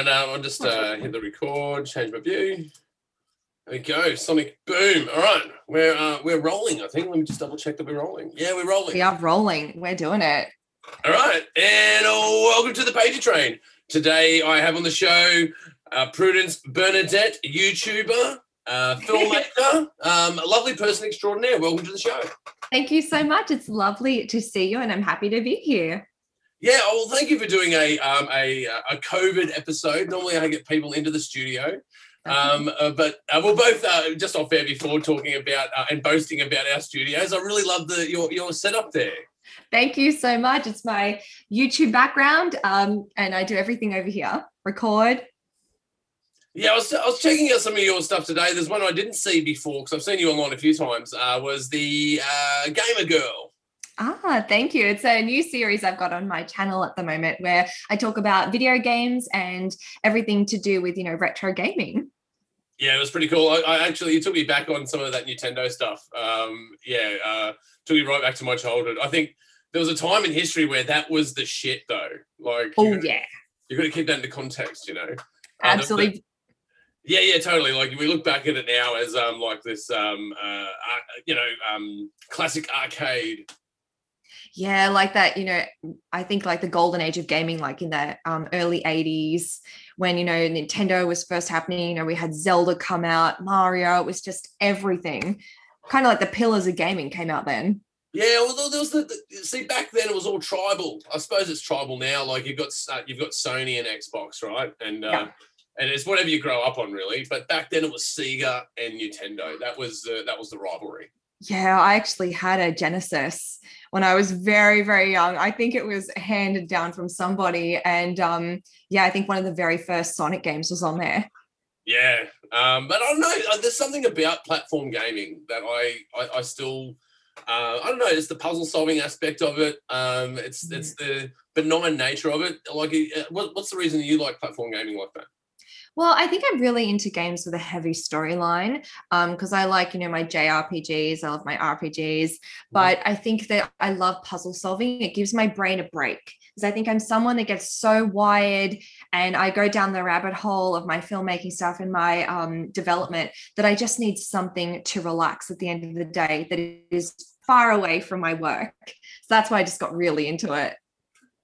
um, I'll just uh, hit the record, change my view. There we go, Sonic Boom. All right, we're uh, we're rolling. I think. Let me just double check that we're rolling. Yeah, we're rolling. We are rolling. We're doing it. All right, and uh, welcome to the Pagey Train. Today I have on the show uh, Prudence Bernadette, YouTuber, uh, filmmaker, um, a lovely person extraordinaire. Welcome to the show. Thank you so much. It's lovely to see you, and I'm happy to be here. Yeah, well, thank you for doing a um, a a COVID episode. Normally, I get people into the studio, um, uh, but uh, we're both uh, just off air before talking about uh, and boasting about our studios. I really love the your your setup there. Thank you so much. It's my YouTube background, um, and I do everything over here. Record. Yeah, I was, I was checking out some of your stuff today. There's one I didn't see before because I've seen you online a few times. Uh, was the uh, Gamer Girl? Ah, thank you. It's a new series I've got on my channel at the moment where I talk about video games and everything to do with, you know, retro gaming. Yeah, it was pretty cool. I, I actually, you took me back on some of that Nintendo stuff. Um, yeah, uh, took me right back to my childhood. I think there was a time in history where that was the shit, though. Like, oh yeah, You've got to keep that into context, you know. Absolutely. Uh, the, yeah, yeah, totally. Like we look back at it now as um like this um uh you know um classic arcade yeah like that you know i think like the golden age of gaming like in the um, early 80s when you know nintendo was first happening you know we had zelda come out mario it was just everything. Kind of like the pillars of gaming came out then. Yeah well there was the, the see back then it was all tribal. I suppose it's tribal now like you've got uh, you've got sony and xbox right? And uh, yeah. and it's whatever you grow up on really. But back then it was sega and nintendo. That was uh, that was the rivalry yeah, I actually had a Genesis when I was very, very young. I think it was handed down from somebody. And um, yeah, I think one of the very first Sonic games was on there. Yeah. Um, but I don't know. Uh, there's something about platform gaming that I, I, I still, uh, I don't know. It's the puzzle solving aspect of it. Um, it's, it's the benign nature of it. Like, uh, what, what's the reason you like platform gaming like that? Well, I think I'm really into games with a heavy storyline because um, I like, you know, my JRPGs. I love my RPGs, but I think that I love puzzle solving. It gives my brain a break because I think I'm someone that gets so wired and I go down the rabbit hole of my filmmaking stuff and my um, development that I just need something to relax at the end of the day that is far away from my work. So that's why I just got really into it.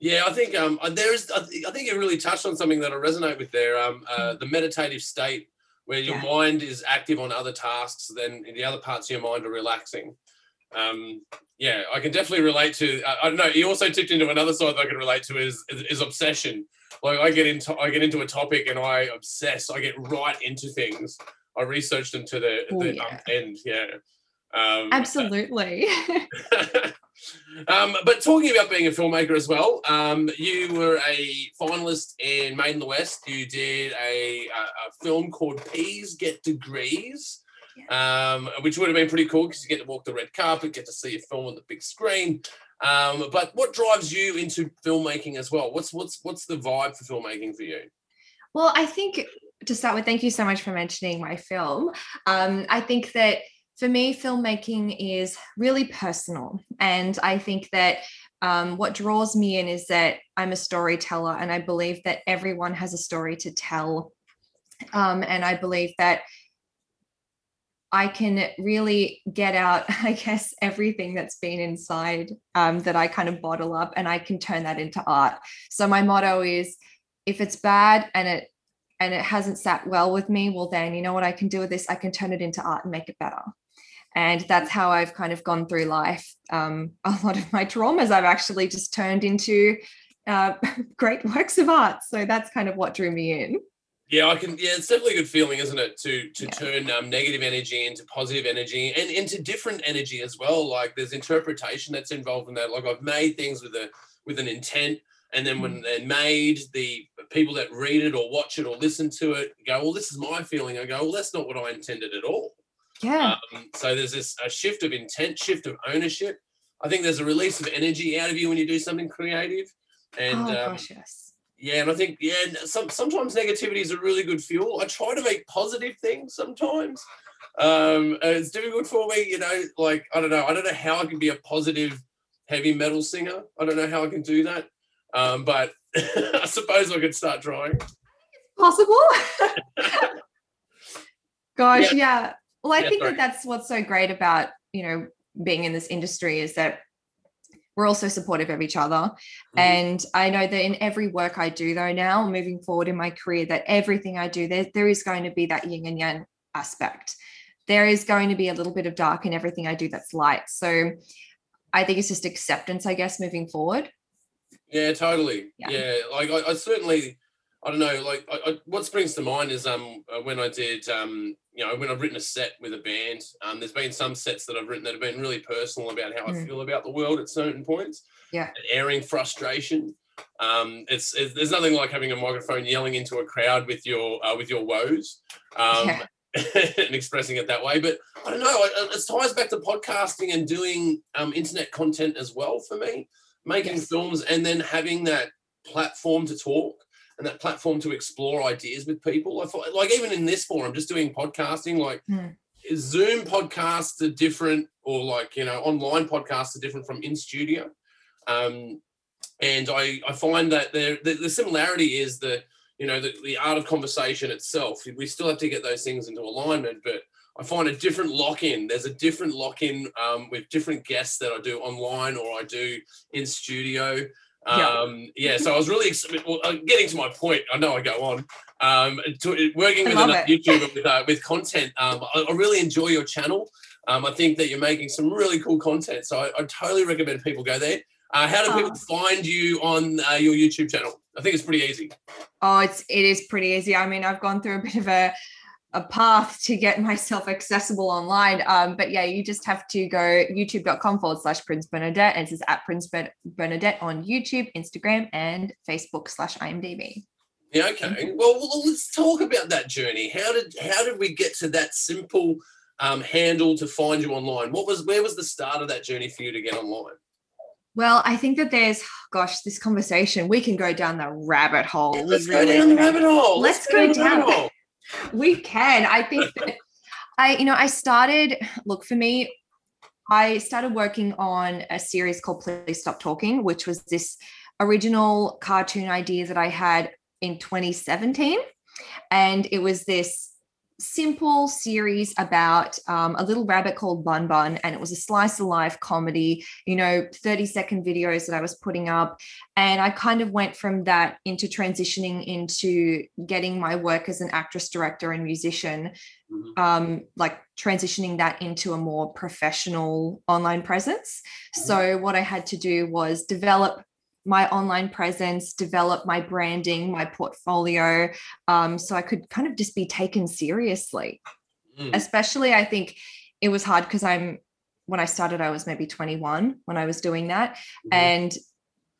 Yeah, I think um, uh, there is. I think you really touched on something that I resonate with there. Um, uh, hmm. the meditative state where your yeah. mind is active on other tasks, then the other parts of your mind are relaxing. Um, yeah, I can definitely relate to. Uh, I don't know. You also tipped into another side that I can relate to is, is, is obsession. Like I get into I get into a topic and I obsess. I get right into things. I research them to the, the yeah. end. Yeah. Um, Absolutely. um, but talking about being a filmmaker as well, um, you were a finalist in Made in the West. You did a, a, a film called Peas Get Degrees. Um, which would have been pretty cool because you get to walk the red carpet, get to see a film on the big screen. Um, but what drives you into filmmaking as well? What's what's what's the vibe for filmmaking for you? Well, I think to start with, thank you so much for mentioning my film. Um, I think that for me, filmmaking is really personal. And I think that um, what draws me in is that I'm a storyteller and I believe that everyone has a story to tell. Um, and I believe that I can really get out, I guess, everything that's been inside um, that I kind of bottle up and I can turn that into art. So my motto is if it's bad and it and it hasn't sat well with me, well then you know what I can do with this? I can turn it into art and make it better and that's how I've kind of gone through life. Um, a lot of my traumas I've actually just turned into uh, great works of art. So that's kind of what drew me in. Yeah, I can. Yeah, it's definitely a good feeling, isn't it, to to yeah. turn um, negative energy into positive energy and into different energy as well. Like there's interpretation that's involved in that. Like I've made things with a with an intent, and then when mm. they're made, the people that read it or watch it or listen to it go, "Well, this is my feeling." I go, "Well, that's not what I intended at all." Yeah. Um, so there's this a shift of intent, shift of ownership. I think there's a release of energy out of you when you do something creative. And oh, um, gosh, yes. Yeah, and I think yeah, some, sometimes negativity is a really good fuel. I try to make positive things sometimes. Um, it's difficult for me, you know. Like I don't know, I don't know how I can be a positive heavy metal singer. I don't know how I can do that, um, but I suppose I could start trying possible. Gosh, yeah. yeah. Well, I yeah, think sorry. that that's what's so great about, you know, being in this industry is that we're also supportive of each other. Mm-hmm. And I know that in every work I do, though, now moving forward in my career, that everything I do, there, there is going to be that yin and yang aspect. There is going to be a little bit of dark in everything I do that's light. So I think it's just acceptance, I guess, moving forward. Yeah, totally. Yeah, yeah. like I, I, certainly, I don't know, like I, I, what springs to mind is um uh, when I did um you know when I've written a set with a band. Um, there's been some sets that I've written that have been really personal about how mm. I feel about the world at certain points. Yeah, airing frustration. Um, it's, it's, there's nothing like having a microphone yelling into a crowd with your uh, with your woes. Um, yeah. and expressing it that way. But I don't know. It ties back to podcasting and doing um, internet content as well for me, making yes. films and then having that platform to talk and that platform to explore ideas with people. I thought, like even in this forum, just doing podcasting, like mm. Zoom podcasts are different, or like you know, online podcasts are different from in studio. Um, and I, I find that the, the similarity is that you know the, the art of conversation itself we still have to get those things into alignment but i find a different lock-in there's a different lock-in um, with different guests that i do online or i do in studio um, yeah. yeah so i was really well, uh, getting to my point i know i go on um, to, working with another youtuber with, uh, with content um, I, I, really enjoy your channel um, i think that you're making some really cool content so i, I totally recommend people go there uh, how do people oh. find you on uh, your youtube channel I think it's pretty easy. Oh, it's it is pretty easy. I mean, I've gone through a bit of a a path to get myself accessible online. Um, but yeah, you just have to go youtube.com forward slash Prudence Bernadette. And it says at Prudence Bernadette on YouTube, Instagram, and Facebook slash IMDb. Yeah, okay. Well, well, let's talk about that journey. How did how did we get to that simple um, handle to find you online? What was where was the start of that journey for you to get online? Well, I think that there's, gosh, this conversation, we can go down the rabbit hole. Yeah, let's go down the rabbit hole. Let's, let's go, go, down. We can. I think that I, you know, I started, look, for me, I started working on a series called Please Stop Talking, which was this original cartoon idea that I had in 2017. And it was this simple series about um, a little rabbit called Bun Bun, and it was a slice of life comedy, you know, 30 second videos that I was putting up. And I kind of went from that into transitioning into getting my work as an actress, director, and musician, mm-hmm. um, like transitioning that into a more professional online presence. Mm-hmm. So, what I had to do was develop my online presence, develop my branding, my portfolio, um, so I could kind of just be taken seriously. Mm. Especially, I think it was hard because I'm when I started, I was maybe 21 when I was doing that, mm-hmm. and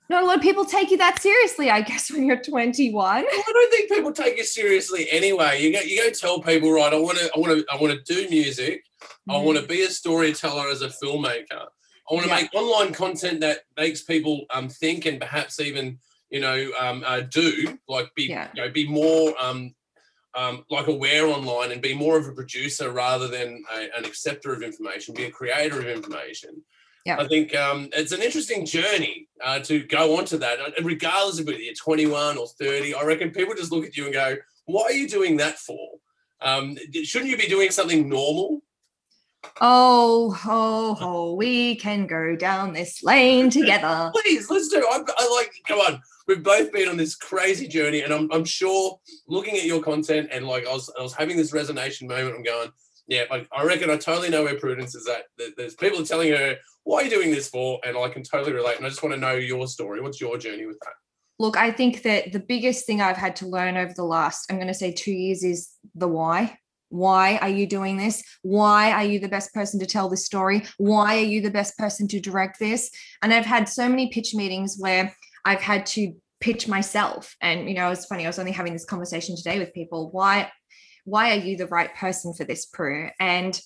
not a lot of people take you that seriously. I guess when you're 21. Well, I don't think people take you seriously anyway. You go, you go tell people, right? I want to, I want to, I want to do music. Mm. I want to be a storyteller as a filmmaker. I want to yeah. make online content that makes people um, think and perhaps even you know um, uh, do like be yeah. you know be more um, um, like aware online and be more of a producer rather than a, an acceptor of information, be a creator of information. Yeah. I think um, it's an interesting journey uh, to go onto that, and regardless of whether you're 21 or 30. I reckon people just look at you and go, "Why are you doing that for? Um, shouldn't you be doing something normal?" Oh, oh, oh, we can go down this lane together. Please, let's do. I, I like. Come on, we've both been on this crazy journey, and I'm, I'm sure looking at your content and like I was, I was having this resonation moment. I'm going, yeah, I, I reckon I totally know where Prudence is at. There's people are telling her, "Why are you doing this for?" And I can totally relate. And I just want to know your story. What's your journey with that? Look, I think that the biggest thing I've had to learn over the last, I'm going to say, two years is the why why are you doing this? Why are you the best person to tell this story? Why are you the best person to direct this? And I've had so many pitch meetings where I've had to pitch myself. And you know, it's funny, I was only having this conversation today with people. Why why are you the right person for this Prue? And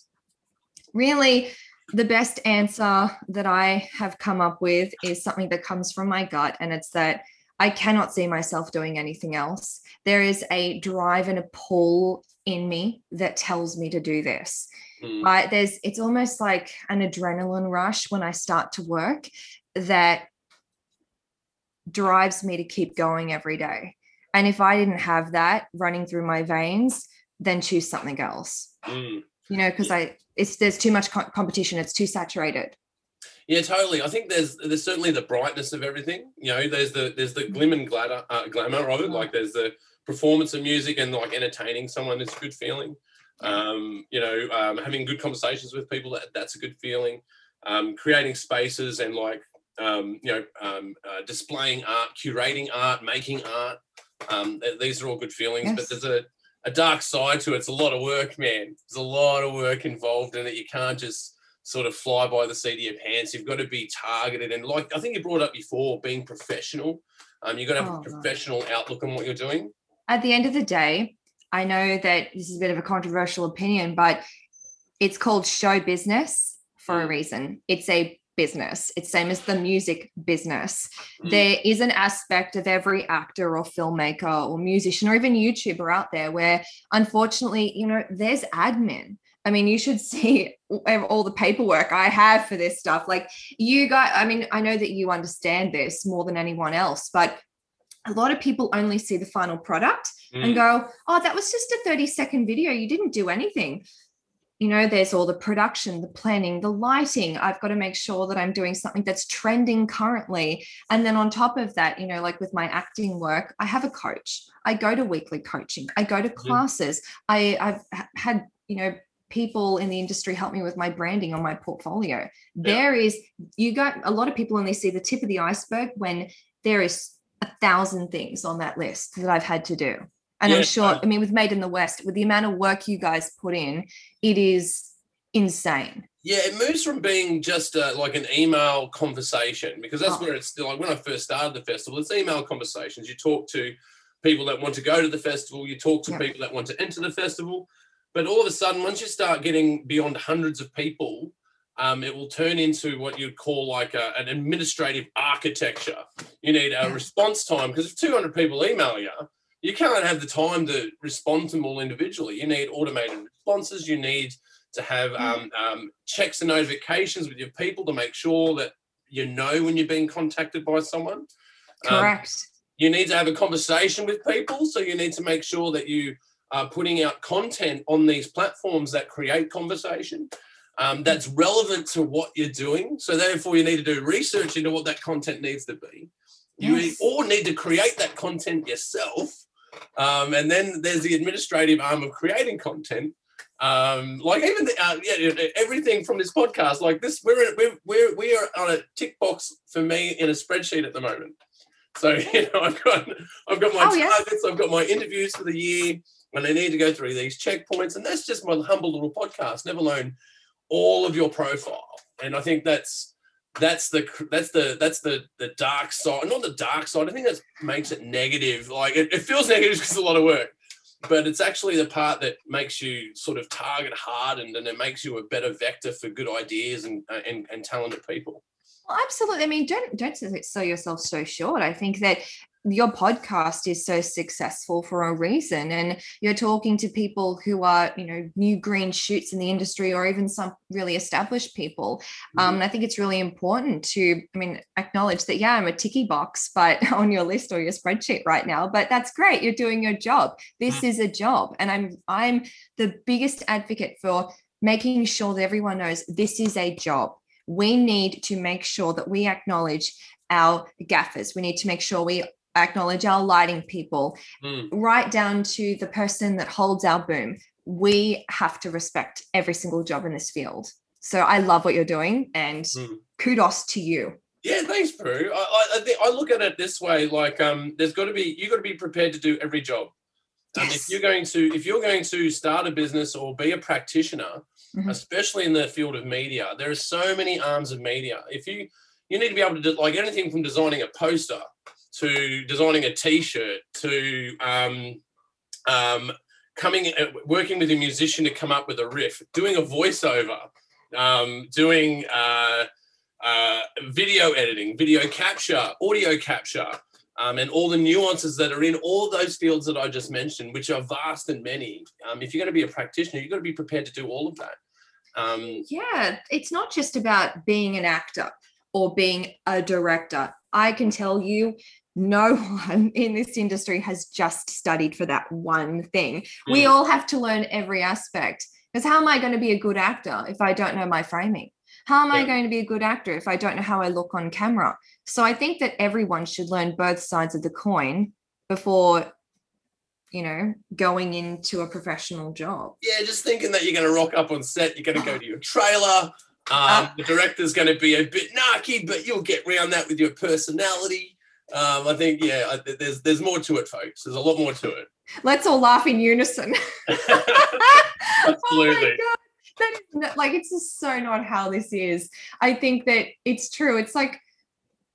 really the best answer that I have come up with is something that comes from my gut and it's that I cannot see myself doing anything else. There is a drive and a pull in me that tells me to do this. Mm. there's it's almost like an adrenaline rush when I start to work that drives me to keep going every day. And if I didn't have that running through my veins, then choose something else. Mm. You know, because I it's there's too much co- competition. It's too saturated. Yeah, totally. I think there's there's certainly the brightness of everything. You know, there's the there's the glim and glamour, uh, glamour of it. Like there's the performance of music and like entertaining someone is a good feeling. Um, you know, um, having good conversations with people that that's a good feeling. Um, creating spaces and like um, you know um, uh, displaying art, curating art, making art. Um, th- these are all good feelings, Yes. but there's a a dark side to it. It's a lot of work, man. There's a lot of work involved in it. You can't just sort of fly by the seat of your pants. You've got to be targeted. And like I think you brought up before, being professional. Um, you've got to have Oh, a professional outlook on what you're doing. At the end of the day, I know that this is a bit of a controversial opinion, but it's called show business for a Mm. reason. It's a business. It's same as the music business. Mm. There is an aspect of every actor or filmmaker or musician or even YouTuber out there where unfortunately, you know, there's admin. I mean, you should see all the paperwork I have for this stuff. Like you guys, I mean, I know that you understand this more than anyone else, but a lot of people only see the final product and Mm. go, oh, that was just a 30 second video. You didn't do anything. You know, there's all the production, the planning, the lighting. I've got to make sure that I'm doing something that's trending currently. And then on top of that, you know, like with my acting work, I have a coach. I go to weekly coaching. I go to classes. I, I've had, you know, people in the industry help me with my branding on my portfolio. There is, you got a lot of people only see the tip of the iceberg when there is a thousand things on that list that I've had to do. And I'm sure, I- I mean, with Made in the West, with the amount of work you guys put in, it is insane. Yeah, it moves from being just uh, like an email conversation because that's Oh. where it's still like when I first started the festival, it's email conversations. You talk to people that want to go to the festival, you talk to Yeah. people that want to enter the festival. But all of a sudden, once you start getting beyond hundreds of people, um, it will turn into what you'd call like a, an administrative architecture. You need a response time because if 200 people email you, you can't have the time to respond to them all individually. You need automated responses. You need to have um, um, checks and notifications with your people to make sure that you know when you're being contacted by someone. Um, Correct. you need to have a conversation with people. So you need to make sure that you are putting out content on these platforms that create conversation um, that's relevant to what you're doing. So therefore, you need to do research into what that content needs to be. You Yes. all need to create that content yourself. Um, and then there's the administrative arm of creating content. Um, like even the, uh, yeah, yeah, everything from this podcast, like this, we're, in, we're we're we are on a tick box for me in a spreadsheet at the moment. So you know, I've got I've got my Oh, yeah. targets, I've got my interviews for the year, and I need to go through these checkpoints, and that's just my humble little podcast. Never alone all of your profile, and I think that's that's the that's the that's the the dark side, not the dark side. I think that makes it negative. Like it, it feels negative because it's a lot of work, but it's actually the part that makes you sort of target hardened, and it makes you a better vector for good ideas and and, and talented people. Well, absolutely. I mean, don't don't sell yourself so short. I think that your podcast is so successful for a reason, and you're talking to people who are, you know, new green shoots in the industry, or even some really established people. Um, and I think it's really important to, I mean, acknowledge that yeah, I'm a ticky box, but on your list or your spreadsheet right now. But that's great. You're doing your job. This is a job, and I'm I'm the biggest advocate for making sure that everyone knows this is a job we need to make sure that we acknowledge our gaffers. We need to make sure we acknowledge our lighting people, Mm. right down to the person that holds our boom. We have to respect every single job in this field. So I love what you're doing and Mm. kudos to you. Yeah, thanks, Prue. I, I, I, look at it this way: like, um, there's got to be you got to be prepared to do every job. Um, if you're going to if you're going to start a business or be a practitioner, Mhm. especially in the field of media, there are so many arms of media. If you you need to be able to do like anything from designing a poster to designing a T-shirt to um, um, coming uh, working with a musician to come up with a riff, doing a voiceover, um, doing uh, uh, video editing, video capture, audio capture, um, and all the nuances that are in all those fields that I just mentioned, which are vast and many. Um, if you're going to be a practitioner, you've got to be prepared to do all of that. Um, Yeah, it's not just about being an actor or being a director. I can tell you no one in this industry has just studied for that one thing. Mm. We all have to learn every aspect. Because how am I going to be a good actor if I don't know my framing? How am yeah. I going to be a good actor if I don't know how I look on camera? So I think that everyone should learn both sides of the coin before you know, going into a professional job. Yeah, just thinking that you're going to rock up on set, you're going to go to your trailer. Um, uh, the director's going to be a bit narky, but you'll get around that with your personality. Um, I think, yeah, there's there's more to it, folks. There's a lot more to it. Let's all laugh in unison. Absolutely. Oh that is not, like it's just so not how this is. I think that it's true. It's like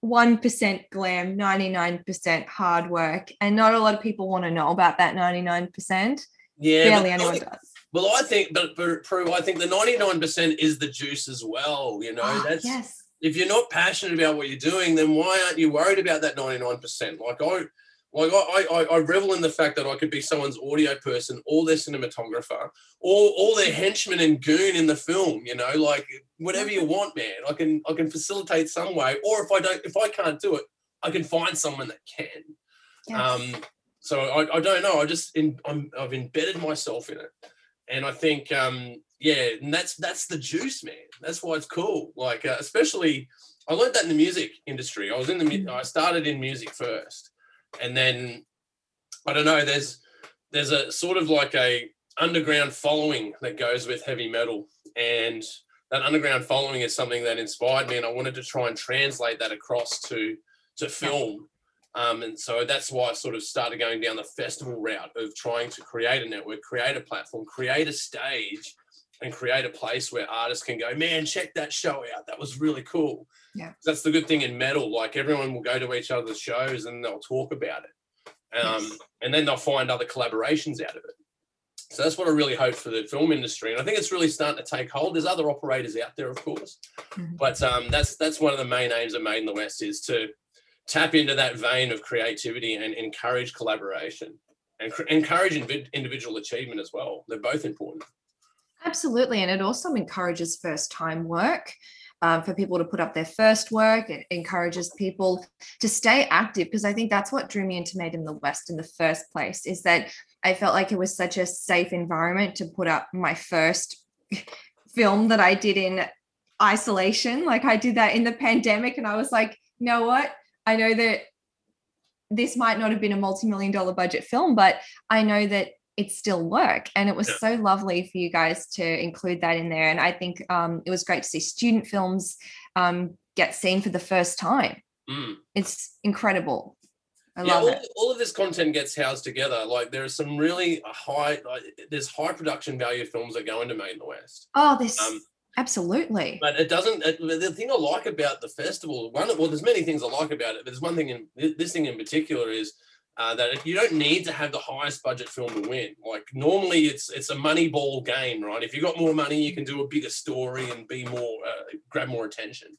1% glam, 99% hard work. And not a lot of people want to know about that 99%. Yeah. Barely anyone does. Well, I think, but, but Prue, I think the 99% is the juice as well. You know, oh, that's yes. If you're not passionate about what you're doing, then why aren't you worried about that 99%? Like I like I, I, I revel in the fact that I could be someone's audio person or their cinematographer or all their henchman and goon in the film. You know, like whatever you want, man. I can I can facilitate some way, or if I don't, if I can't do it, I can find someone that can. Yes. Um, so I, I don't know. I just in, I'm, I've embedded myself in it, and I think um, yeah, and that's that's the juice, man. That's why it's cool. Like uh, especially, I learned that in the music industry. I was in the. I started in music first and then I don't know. There's there's a sort of like a underground following that goes with heavy metal, and that underground following is something that inspired me, and I wanted to try and translate that across to to film. Um, and so that's why I sort of started going down the festival route of trying to create a network, create a platform, create a stage, and create a place where artists can go, man, check that show out. That was really cool. Yeah. That's the good thing in metal. Like everyone will go to each other's shows and they'll talk about it. Um, yes. And then they'll find other collaborations out of it. So that's what I really hope for the film industry, and I think it's really starting to take hold. There's other operators out there, of course, mm-hmm. but um, that's that's one of the main aims of Made in the West is to tap into that vein of creativity and encourage collaboration and cr- encourage inv- individual achievement as well. They're both important. Absolutely, and it also encourages first time work um, for people to put up their first work. It encourages people to stay active because I think that's what drew me into Made in the West in the first place is that I felt like it was such a safe environment to put up my first film that I did in isolation. Like I did that in the pandemic, and I was like, you know what? I know that this might not have been a multi-million dollar budget film, but I know that it still work and it was yeah. so lovely for you guys to include that in there and i think um, it was great to see student films um, get seen for the first time mm. it's incredible I yeah, love all, it. all of this content gets housed together. Like there are some really high, like, there's high production value films that go into Made in the West. Oh, this um, absolutely. But it doesn't. It, the thing I like about the festival, one well, there's many things I like about it. But there's one thing in this thing in particular is uh, that you don't need to have the highest budget film to win. Like normally, it's it's a money ball game, right? If you got more money, you can do a bigger story and be more uh, grab more attention.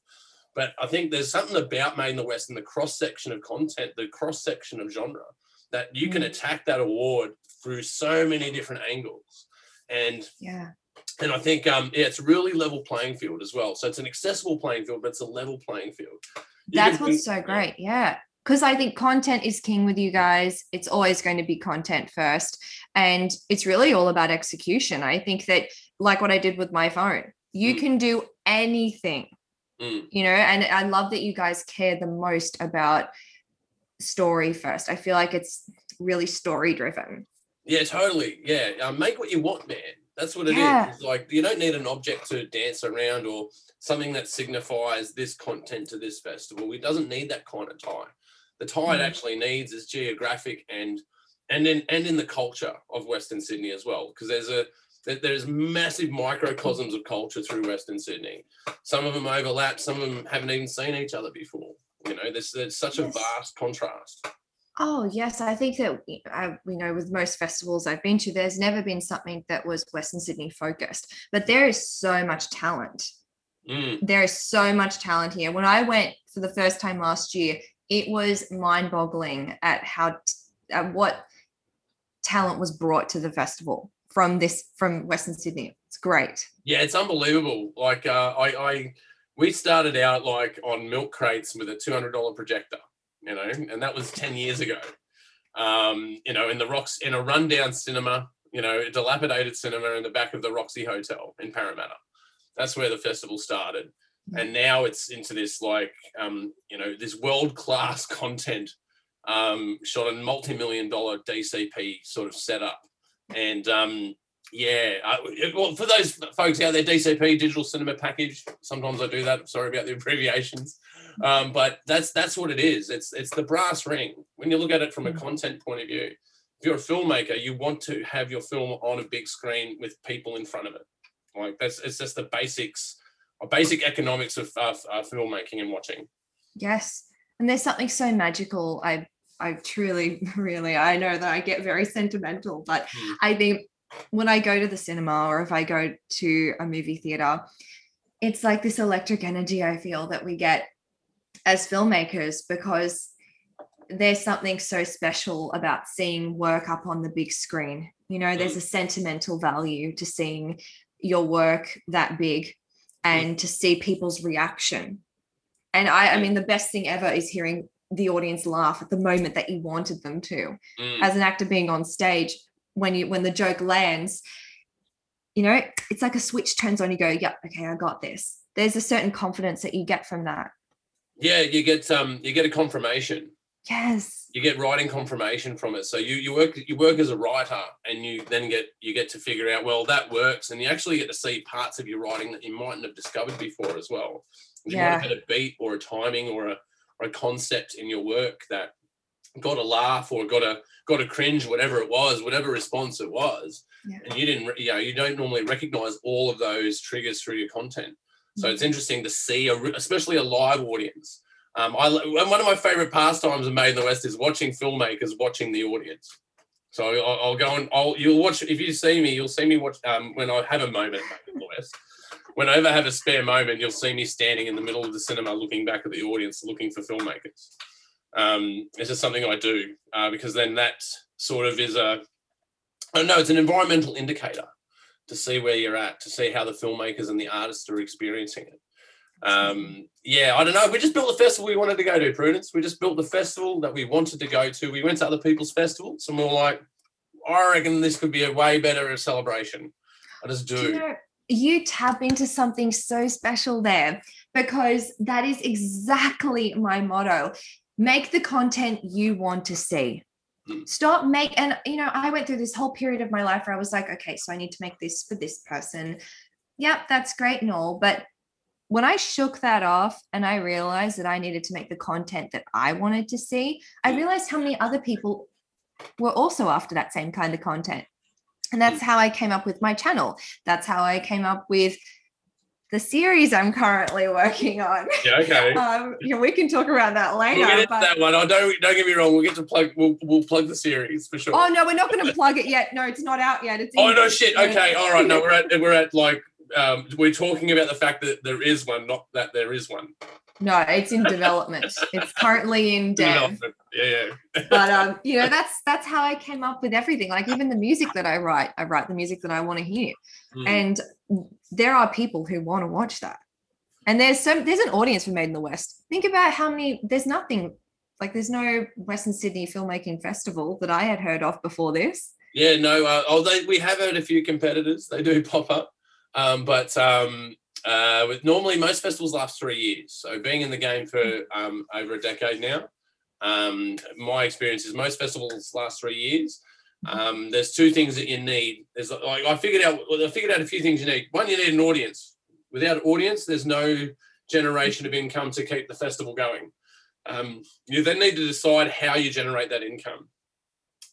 But I think there's something about Made in the West and the cross section of content, the cross section of genre, that you can mm. attack that award through so many different angles. And yeah, and I think um, yeah, it's really level playing field as well. So it's an accessible playing field, but it's a level playing field. You That's what's so great. Yeah because I think content is king with you guys. It's always going to be content first. And it's really all about execution. I think that, like what I did with my phone, you mm. can do anything, mm. you know, and I love that you guys care the most about story first. I feel like it's really story driven. Yeah, totally. Yeah. Um, make what you want, man. That's what it yeah. is. It's like you don't need an object to dance around or something that signifies this content to this festival. It doesn't need that kind of tie. The tie mm. actually needs is geographic and and in and in the culture of Western Sydney as well, because there's a there's massive microcosms of culture through Western Sydney. Some of them overlap, some of them haven't even seen each other before. You know, there's, there's such yes. a vast contrast. Oh yes, I think that I, you know with most festivals I've been to, there's never been something that was Western Sydney focused, but there is so much talent. Mm. There is so much talent here. When I went for the first time last year, it was mind-boggling at how at what talent was brought to the festival from this from Western Sydney. It's great. Yeah, it's unbelievable. Like uh, I, I, we started out like on milk crates with a two hundred dollar projector, you know, and that was 10 years ago. Um, you know, in the rocks in a rundown cinema, you know, a dilapidated cinema in the back of the Roxy Hotel in Parramatta. That's where the festival started. And now it's into this like um, you know, this world-class content um shot a multi-million dollar DCP sort of setup. And um yeah, I, well, for those folks out there, DCP digital cinema package. Sometimes I do that. Sorry about the abbreviations, um, but that's that's what it is. It's it's the brass ring. When you look at it from a content point of view, if you're a filmmaker, you want to have your film on a big screen with people in front of it. Like that's it's just the basics, basic economics of uh, uh, filmmaking and watching. Yes, and there's something so magical. I I truly, really, I know that I get very sentimental, but mm. I think when I go to the cinema or if I go to a movie theater, it's like this electric energy I feel that we get as filmmakers because there's something so special about seeing work up on the big screen. You know, there's a sentimental value to seeing your work that big and to see people's reaction. And I, I mean, the best thing ever is hearing the audience laugh at the moment that you wanted them to. Mm. As an actor being on stage, when you when the joke lands you know it's like a switch turns on you go yeah okay i got this there's a certain confidence that you get from that yeah you get um you get a confirmation yes you get writing confirmation from it so you you work you work as a writer and you then get you get to figure out well that works and you actually get to see parts of your writing that you mightn't have discovered before as well you yeah. might have had a beat or a timing or a or a concept in your work that got a laugh or got a got a cringe, whatever it was, whatever response it was, yeah. and you didn't, you know, you don't normally recognize all of those triggers through your content. So it's interesting to see, a, especially a live audience. Um, I one of my favorite pastimes of Made in the West is watching filmmakers watching the audience. So I'll, I'll, go and I'll you'll watch if you see me, you'll see me watch um, when I have a moment in the West. Whenever I have a spare moment, you'll see me standing in the middle of the cinema, looking back at the audience, looking for filmmakers um, it's just something I do uh, because then that sort of is a, I don't know, it's an environmental indicator to see where you're at, to see how the filmmakers and the artists are experiencing it. Um, yeah, I don't know. We just built the festival we wanted to go to, Prudence. We just built the festival that we wanted to go to. We went to other people's festivals and we are like, I reckon this could be a way better celebration. I just do. do you, know, you tap into something so special there because that is exactly my motto make the content you want to see. Stop make and you know i went through this whole period of my life where i was like okay so i need to make this for this person. Yep that's great and all but when i shook that off and i realized that i needed to make the content that i wanted to see i realized how many other people were also after that same kind of content. And that's hmm. how i came up with my channel. That's how i came up with the series I'm currently working on. Yeah, okay. um, yeah, we can talk about that later. We'll get into but... that one. Oh, don't don't get me wrong. We'll get to plug. We'll we'll plug the series for sure. Oh no, we're not going to plug it yet. No, it's not out yet. It's oh no, shit. Okay, all right. No, we're at we're at like um, we're talking about the fact that there is one, not that there is one. No, it's in development. it's currently in dev. Yeah, yeah. but um, you know, that's that's how I came up with everything. Like even the music that I write, I write the music that I want to hear. Mm. And there are people who want to watch that. And there's some there's an audience for Made in the West. Think about how many there's nothing like there's no Western Sydney filmmaking festival that I had heard of before this. Yeah, no, uh, although we have had a few competitors, they do pop up. Um, but um, uh, with normally most festivals last three years. So being in the game for um, over a decade now, um, my experience is most festivals last three years. Um, there's two things that you need. There's like I figured out. I figured out a few things you need. One, you need an audience. Without audience, there's no generation of income to keep the festival going. Um, you then need to decide how you generate that income.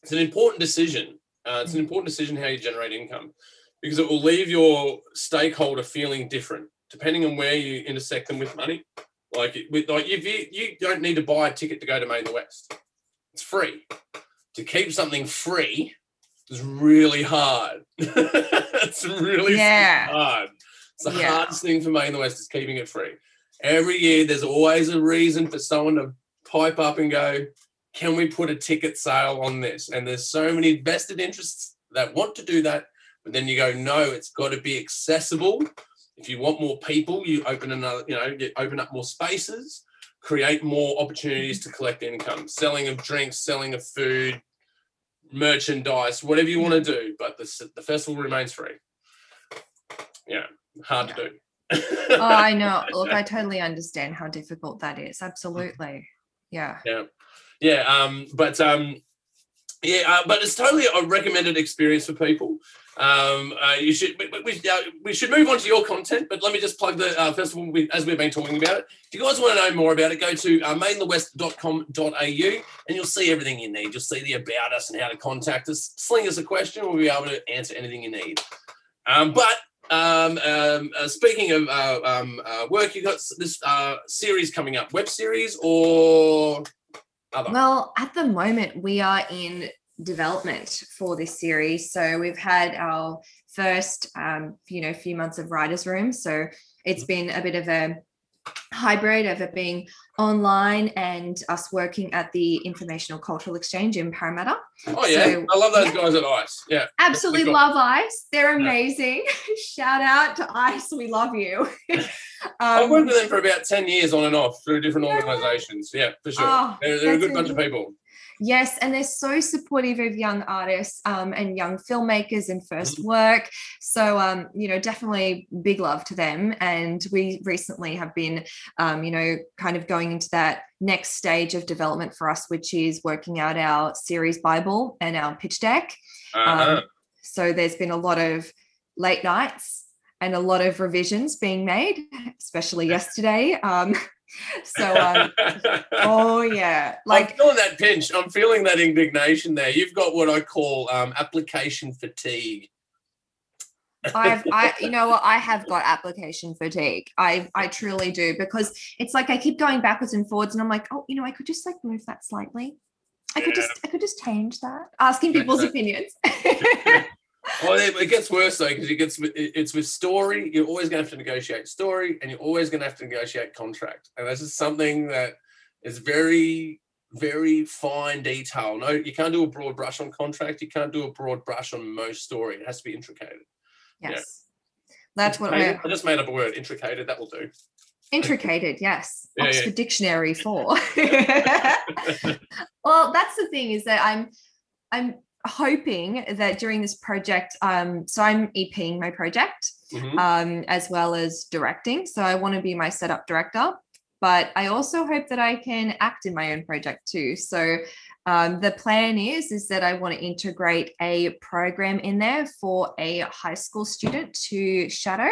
It's an important decision. Uh, it's an important decision how you generate income because it will leave your stakeholder feeling different depending on where you intersect them with money. Like, with, like if you, you don't need to buy a ticket to go to Made in the West, it's free. To keep something free is really hard. it's really yeah. hard. It's the yeah. hardest thing for Made in the West is keeping it free. Every year, there's always a reason for someone to pipe up and go, can we put a ticket sale on this? And there's so many vested interests that want to do that but then you go, no, it's got to be accessible. If you want more people, you open another, you know, you open up more spaces. create more opportunities to collect income, selling of drinks, selling of food, merchandise, whatever you want to do. But the, the festival remains free. Yeah, hard yeah. to do. oh, I know. Look, I totally understand how difficult that is. Absolutely. Yeah. Yeah. Yeah. Um, but um, yeah, uh, but it's totally a recommended experience for people. Um, uh, you should we, we, uh, we, should move on to your content, but let me just plug the uh, festival we, as we've been talking about it. If you guys want to know more about it, go to uh, madeinthewest.com.au and you'll see everything you need. You'll see the about us and how to contact us. Sling us a question, we'll be able to answer anything you need. Um, but um, um, uh, speaking of uh, um, uh, work, you've got this uh, series coming up, web series or other? Well, at the moment, we are in development for this series. So we've had our first, um, you know, few months of writers' room. So it's mm-hmm. been a bit of a hybrid of it being online and us working at the Informational Cultural Exchange in Parramatta. Oh yeah, so, I love those yeah. guys at ICE. Yeah, absolutely love ICE. They're amazing. Yeah. Shout out to ICE. We love you. um, I've worked with them for about ten years on and off through different organisations. Yeah, for sure. Oh, they're, they're a good bunch of people. Yes, and they're so supportive of young artists um, and young filmmakers and first mm-hmm. work. So, um, you know, definitely big love to them. And we recently have been, um, you know, kind of going into that next stage of development for us, which is working out our series Bible and our pitch deck. Uh-huh. Um, so, there's been a lot of late nights and a lot of revisions being made, especially yesterday. Um, so, um, oh yeah, like I'm feeling that pinch. I'm feeling that indignation there. You've got what I call um, application fatigue. I've, I, you know what, I have got application fatigue. I, I truly do because it's like I keep going backwards and forwards, and I'm like, oh, you know, I could just like move that slightly. I could just, I could just change that. Asking people's opinions. well, it gets worse though because it gets it's with story. You're always going to have to negotiate story, and you're always going to have to negotiate contract, and that's just something that is very very fine detail. No, you can't do a broad brush on contract. You can't do a broad brush on most story. It has to be intricated. Yes, yeah. that's what I just made up a word. Intricated. That will do. Intricated, yes. Yeah, Oxford yeah. Dictionary for. well, that's the thing is that I'm I'm hoping that during this project, um, so I'm EPing my project mm-hmm. um, as well as directing. So I want to be my setup director, but I also hope that I can act in my own project too. So um, the plan is is that I want to integrate a program in there for a high school student to shadow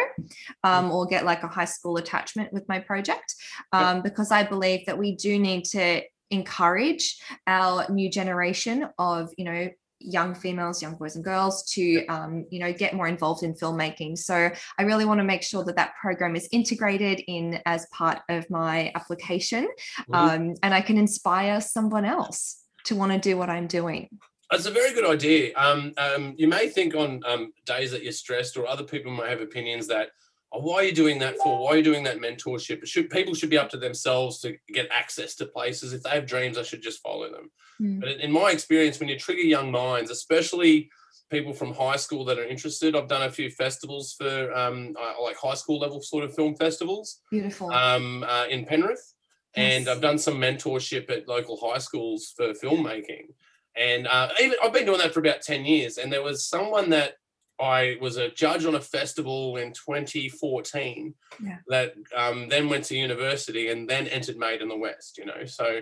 um, or get like a high school attachment with my project um, because I believe that we do need to encourage our new generation of you know young females, young boys and girls to, um, you know, get more involved in filmmaking. So I really want to make sure that that program is integrated in as part of my application, mm-hmm. um, and I can inspire someone else to want to do what I'm doing. That's a very good idea. Um, um, you may think on um, days that you're stressed, or other people might have opinions that oh, why are you doing that for? Why are you doing that mentorship? Should people should be up to themselves to get access to places? If they have dreams, I should just follow them. Mm. But in my experience, when you trigger young minds, especially people from high school that are interested, I've done a few festivals for um, like high school level sort of film festivals. Beautiful. Um, uh, in Penrith. Yes. And I've done some mentorship at local high schools for filmmaking. And uh, even, I've been doing that for about 10 years. And there was someone that I was a judge on a festival in 2014 yeah. that um, then went to university and then entered Made in the West, you know. So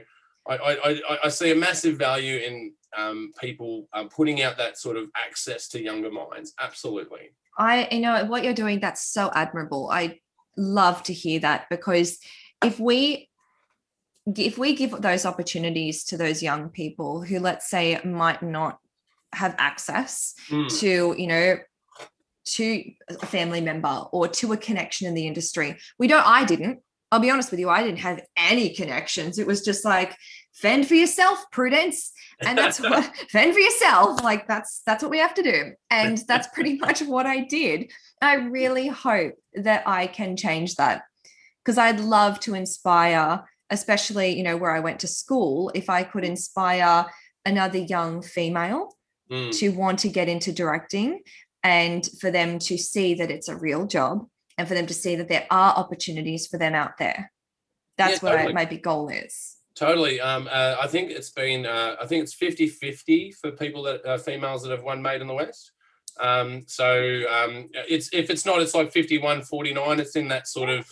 I, I, I see a massive value in um, people um, putting out that sort of access to younger minds. Absolutely. I, you know, what you're doing, that's so admirable. I love to hear that because if we if we give those opportunities to those young people who let's say might not have access mm. to you know to a family member or to a connection in the industry. We don't i didn't. I'll be honest with you i didn't have any connections. It was just like fend for yourself prudence. And that's what fend for yourself. Like that's that's what we have to do. And that's pretty much what i did. I really hope that i can change that because i'd love to inspire especially you know where i went to school if i could inspire another young female mm. to want to get into directing and for them to see that it's a real job and for them to see that there are opportunities for them out there That's Yeah, what totally. I, my big goal is. Totally. Um, uh, I think it's been, uh, I think it's 50 50 for people that uh, females that have won Made in the West. Um, so um, it's if it's not, it's like 51 49. It's in that sort of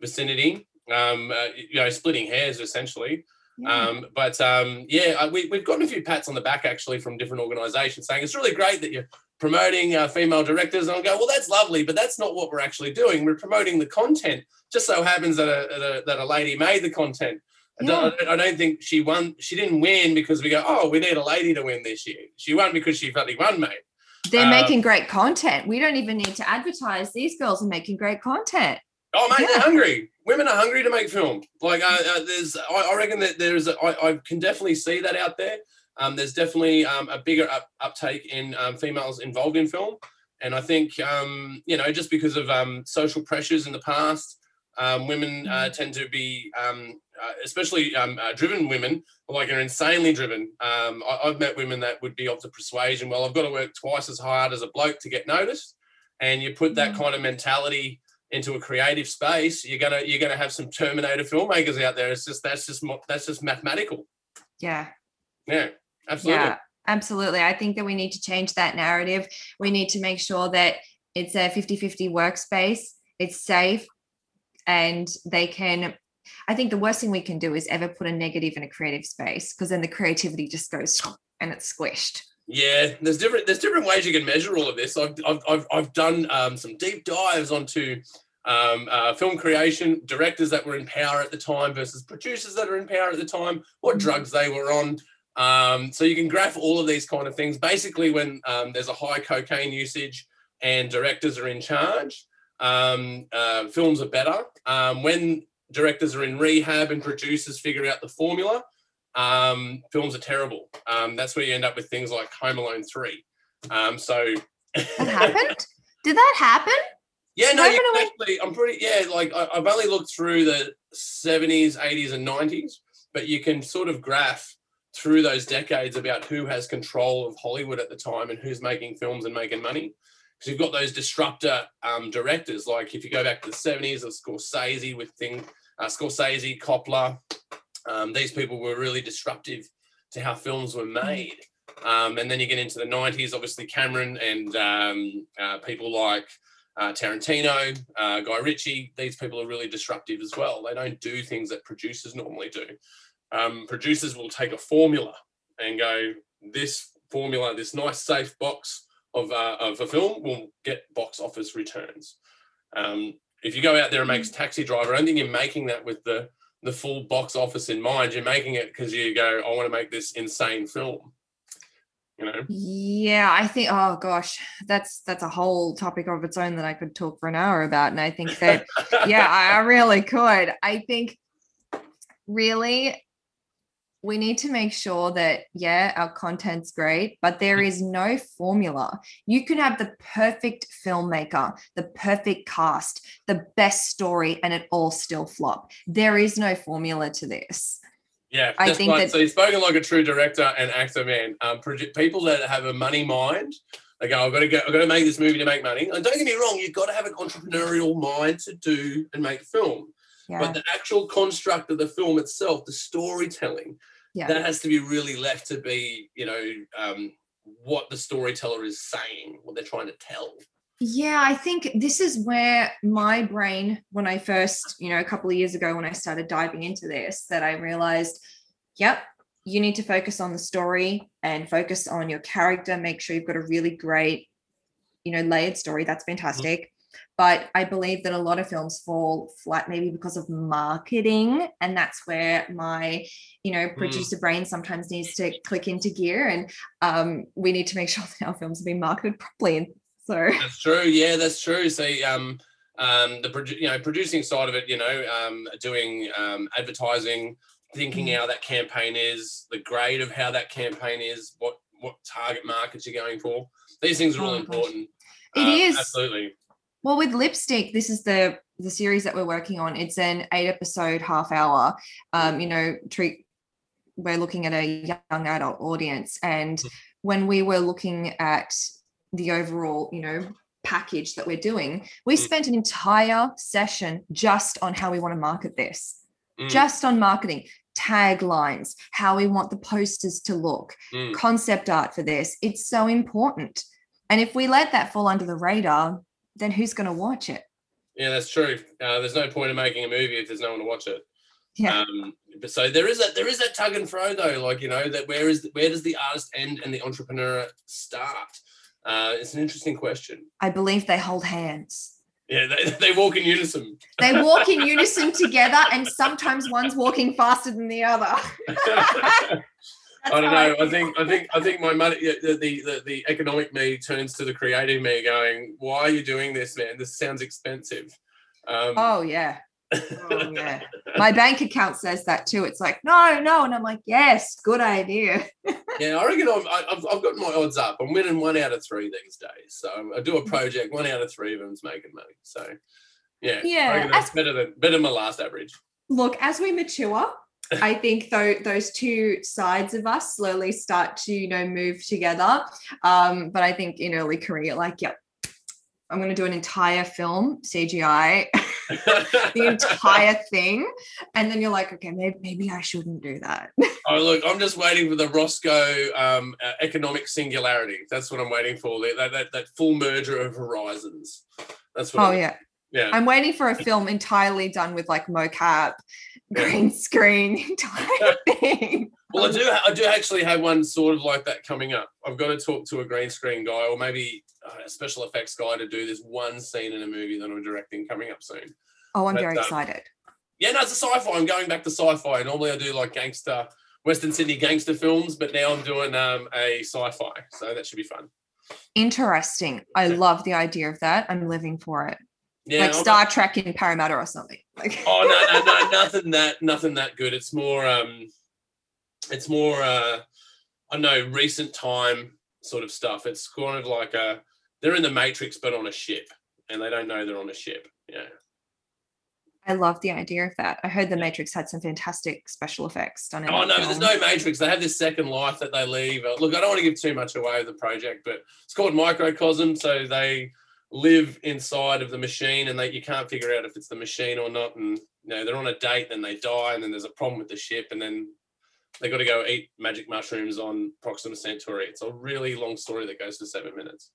vicinity. Um, uh, you know, splitting hairs essentially. Yeah. Um, but um, yeah, we, we've gotten a few pats on the back actually from different organisations saying it's really great that you're promoting uh, female directors. And I go, well, that's lovely, but that's not what we're actually doing. We're promoting the content. Just so happens that a, that a, that a lady made the content. I don't- I don't, I don't think she won. She didn't win because we go, oh, we need a lady to win this year. She won because she bloody won, mate. They're um, making great content. We don't even need to advertise. These girls are making great content. Oh, mate, Yeah. they're hungry. Women are hungry to make film. Like, uh, uh, there's, I, I reckon that there's, a, I, I can definitely see that out there. Um, there's definitely um, a bigger up, uptake in um, females involved in film, and I think, um, you know, just because of um, social pressures in the past, um, women uh, tend to be, um, uh, especially um, uh, driven women, like are insanely driven. Um, I, I've met women that would be of the persuasion, well, I've got to work twice as hard as a bloke to get noticed, and you put that Mm. kind of mentality into a creative space, you're gonna you're gonna have some Terminator filmmakers out there. It's just that's just that's just mathematical. Yeah. Yeah, absolutely. Yeah, absolutely. I think that we need to change that narrative. We need to make sure that it's a 50 50 workspace, it's safe, and they can. I think the worst thing we can do is ever put a negative in a creative space because then the creativity just goes and it's squished. Yeah, there's different there's different ways you can measure all of this. I've I've I've, I've done um, some deep dives onto um, uh, film creation, directors that were in power at the time versus producers that are in power at the time, what Mhm. drugs they were on. Um, so you can graph all of these kind of things. Basically, when um, there's a high cocaine usage and directors are in charge, um, uh, films are better. Um, when directors are in rehab and producers figure out the formula, um, films are terrible. Um, that's where you end up with things like Home Alone 3. Um, so That happened? Did that happen? yeah, no, you actually, I'm pretty, yeah, like I, I've only looked through the 70s, 80s, and 90s, but you can sort of graph through those decades about who has control of Hollywood at the time and who's making films and making money. Because you've got those disruptor um, directors, like if you go back to the 70s of Scorsese with thing, uh, Scorsese, Coppola, um, these people were really disruptive to how films were made. Um, and then you get into the 90s, obviously Cameron and um, uh, people like uh, Tarantino, uh, Guy Ritchie, these people are really disruptive as well. They don't do things that producers normally do. Um, producers will take a formula and go, this formula, this nice safe box of, uh, of a film will get box office returns. Um, if you go out there and make Taxi Driver, I don't think you're making that with the the full box office in mind. You're making it because you go, I want to make this insane film. You know, Yeah, I think oh gosh, that's that's a whole topic of its own that I could talk for an hour about. And I think that yeah, I, really could. I think really we need to make sure that yeah, our content's great, but there is no formula. You can have the perfect filmmaker, the perfect cast, the best story, and it all still flop. There is no formula to this. Yeah, I think right. that- so you've spoken like a true director and actor, man. Um, people that have a money mind, they go, "I've got to go. I've got to make this movie to make money." And don't get me wrong, you've got to have an entrepreneurial mind to do and make film. Yeah. But the actual construct of the film itself, the storytelling, yeah. that has to be really left to be, you know, um, what the storyteller is saying, what they're trying to tell. Yeah, I think this is where my brain, when I first, you know, a couple of years ago, when I started diving into this, that I realized, yep, you need to focus on the story and focus on your character. Make sure you've got a really great, you know, layered story. That's fantastic. But I believe that a lot of films fall flat, maybe because of marketing. And that's where my, you know, producer brain sometimes needs to click into gear. And um, we need to make sure that our films are being marketed properly. And so, That's true. Yeah, that's true. See, um, um, the produ- you know producing side of it, you know, um, doing um, advertising, thinking Mm. how that campaign is, the grade of how that campaign is, what what target markets you're going for. These things are all Oh, important. It Um, is. absolutely. Well, with lipstick, this is the the series that we're working on. It's an eight episode half hour. Um, you know, treat. We're looking at a young adult audience, and Mm. when we were looking at the overall, you know, package that we're doing, we Mm. spent an entire session just on how we want to market this. mm. just on marketing, taglines, how we want the posters to look, mm. concept art for this. It's so important. And if we let that fall under the radar, then who's going to watch it? Yeah, that's true. Uh, there's no point in making a movie if there's no one to watch it. Yeah. Um, but so there is that there is that tug and throw though, like you know that where is where does the artist end and the entrepreneur start? Uh, it's an interesting question. I believe they hold hands. Yeah, they, they walk in unison. They walk in unison together, and sometimes one's walking faster than the other. I don't know. I, think I think I think my money, the, the, the the economic me turns to the creative me, going, "Why are you doing this, man? This sounds expensive." Um, oh yeah, oh, yeah. My bank account says that too. It's like, no, no. And I'm like, yes, good idea. yeah, I reckon I've, I've, I've got my odds up. I'm winning one out of three these days. So I do a project, one out of three of them's making money. So yeah, yeah, that's better than better than my last average. Look, as we mature, I think though those two sides of us slowly start to you know move together. Um, but I think in early career, like, yep, I'm going to do an entire film CGI, the entire thing, and then you're like, okay, maybe, maybe I shouldn't do that. oh, look, I'm just waiting for the Roscoe um, uh, economic singularity. That's what I'm waiting for. That that, that full merger of horizons. That's what. Oh I'm, yeah. Yeah. I'm waiting for a film entirely done with like mocap, green screen, entire thing. Well, I do. I do actually have one sort of like that coming up. I've got to talk to a green screen guy, or maybe a special effects guy, to do this one scene in a movie that I'm directing coming up soon. Oh, I'm but, very um, excited. Yeah, no, it's a sci-fi. I'm going back to sci-fi. Normally, I do like gangster, Western Sydney gangster films, but now I'm doing um, a sci-fi, so that should be fun. Interesting. I love the idea of that. I'm living for it. Yeah, like Star Trek in Parramatta or something. Like oh no, no, no, nothing that, nothing that good. It's more, um, it's more, uh, I know, recent time sort of stuff. It's kind of like a, they're in the Matrix but on a ship, and they don't know they're on a ship. Yeah. I love the idea of that. I heard the Matrix had some fantastic special effects done. oh no, there's no Matrix. They have this second life that they leave. Uh, look, I don't want to give too much away of the project, but it's called Microcosm. So they live inside of the machine, and they you can't figure out if it's the machine or not. And you know they're on a date, then they die, and then there's a problem with the ship, and then they got to go eat magic mushrooms on Proxima Centauri. It's a really long story that goes for seven minutes.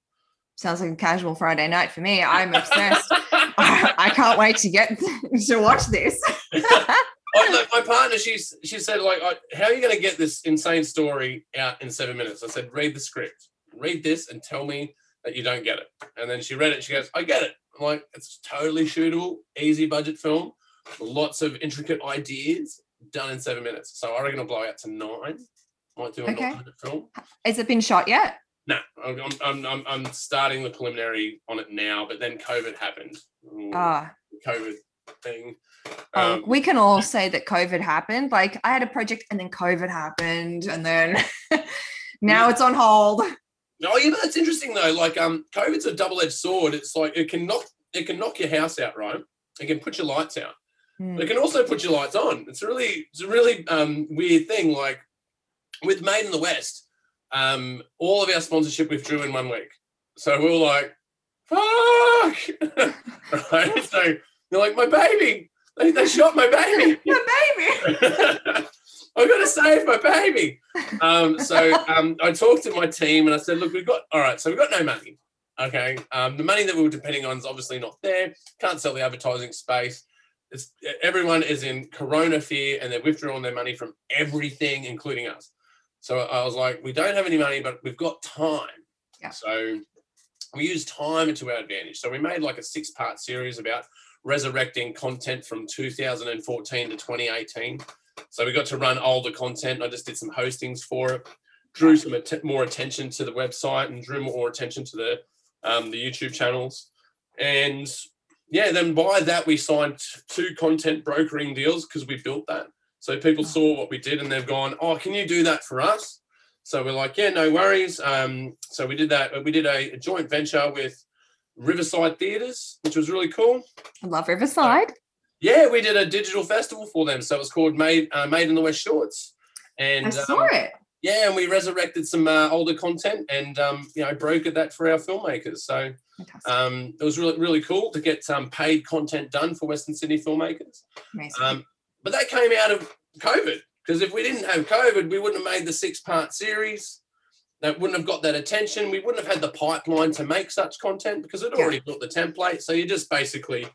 Sounds like a casual Friday night for me. I'm obsessed. I can't wait to get to watch this. I, my partner, she's she said like, "How are you going to get this insane story out in seven minutes?" I said, "Read the script, read this, and tell me that you don't get it." And then she read it. She goes, "I get it." I'm like, "It's totally shootable, easy budget film, lots of intricate ideas, done in seven minutes. So I reckon I'll blow out to nine. Might do a okay. nine minute film. Has it been shot yet? No, I'm, I'm, I'm, I'm starting the preliminary on it now, but then COVID happened. Ah. COVID thing. Oh, um, we can all say that COVID happened. Like I had a project and then COVID happened, and then now yeah. it's on hold. Oh yeah, but that's interesting though. Like um, COVID's a double-edged sword. It's like it can knock it can knock your house out, right? It can put your lights out. Mm. But it can also put your lights on. It's a really, it's a really um, weird thing. Like with Made in the West, um, all of our sponsorship withdrew in one week. So we were like, fuck. right? So you're like, my baby. They, they shot my baby. my baby. I've got to save my baby. Um, so um, I talked to my team and I said, look, we've got, all right, so we've got no money. Okay. Um, the money that we were depending on is obviously not there. Can't sell the advertising space it's everyone is in corona fear and they're withdrawing their money from everything, including us. So I was like, we don't have any money, but we've got time. Yeah. So we use time to our advantage. So we made like a six part series about resurrecting content from 2014 to 2018. So we got to run older content. I just did some hostings for it, drew some att- more attention to the website and drew more attention to the um, the YouTube channels. And yeah, then by that we signed two content brokering deals because we built that. So people saw what we did and they've gone, oh, can you do that for us? So we're like, yeah, no worries. Um, so we did that. We did a, a joint venture with Riverside Theatres, which was really cool. I love Riverside. Yeah, we did a digital festival for them. So it was called Made uh, Made in the West Shorts. And I saw um, it. Yeah, and we resurrected some uh, older content and um, you know brokered that for our filmmakers. So um, it was really really cool to get some paid content done for Western Sydney filmmakers. Um, but that came out of COVID because if we didn't have COVID, we wouldn't have made the six part series. That wouldn't have got that attention. We wouldn't have had the pipeline to make such content because it already built the template. So you just basically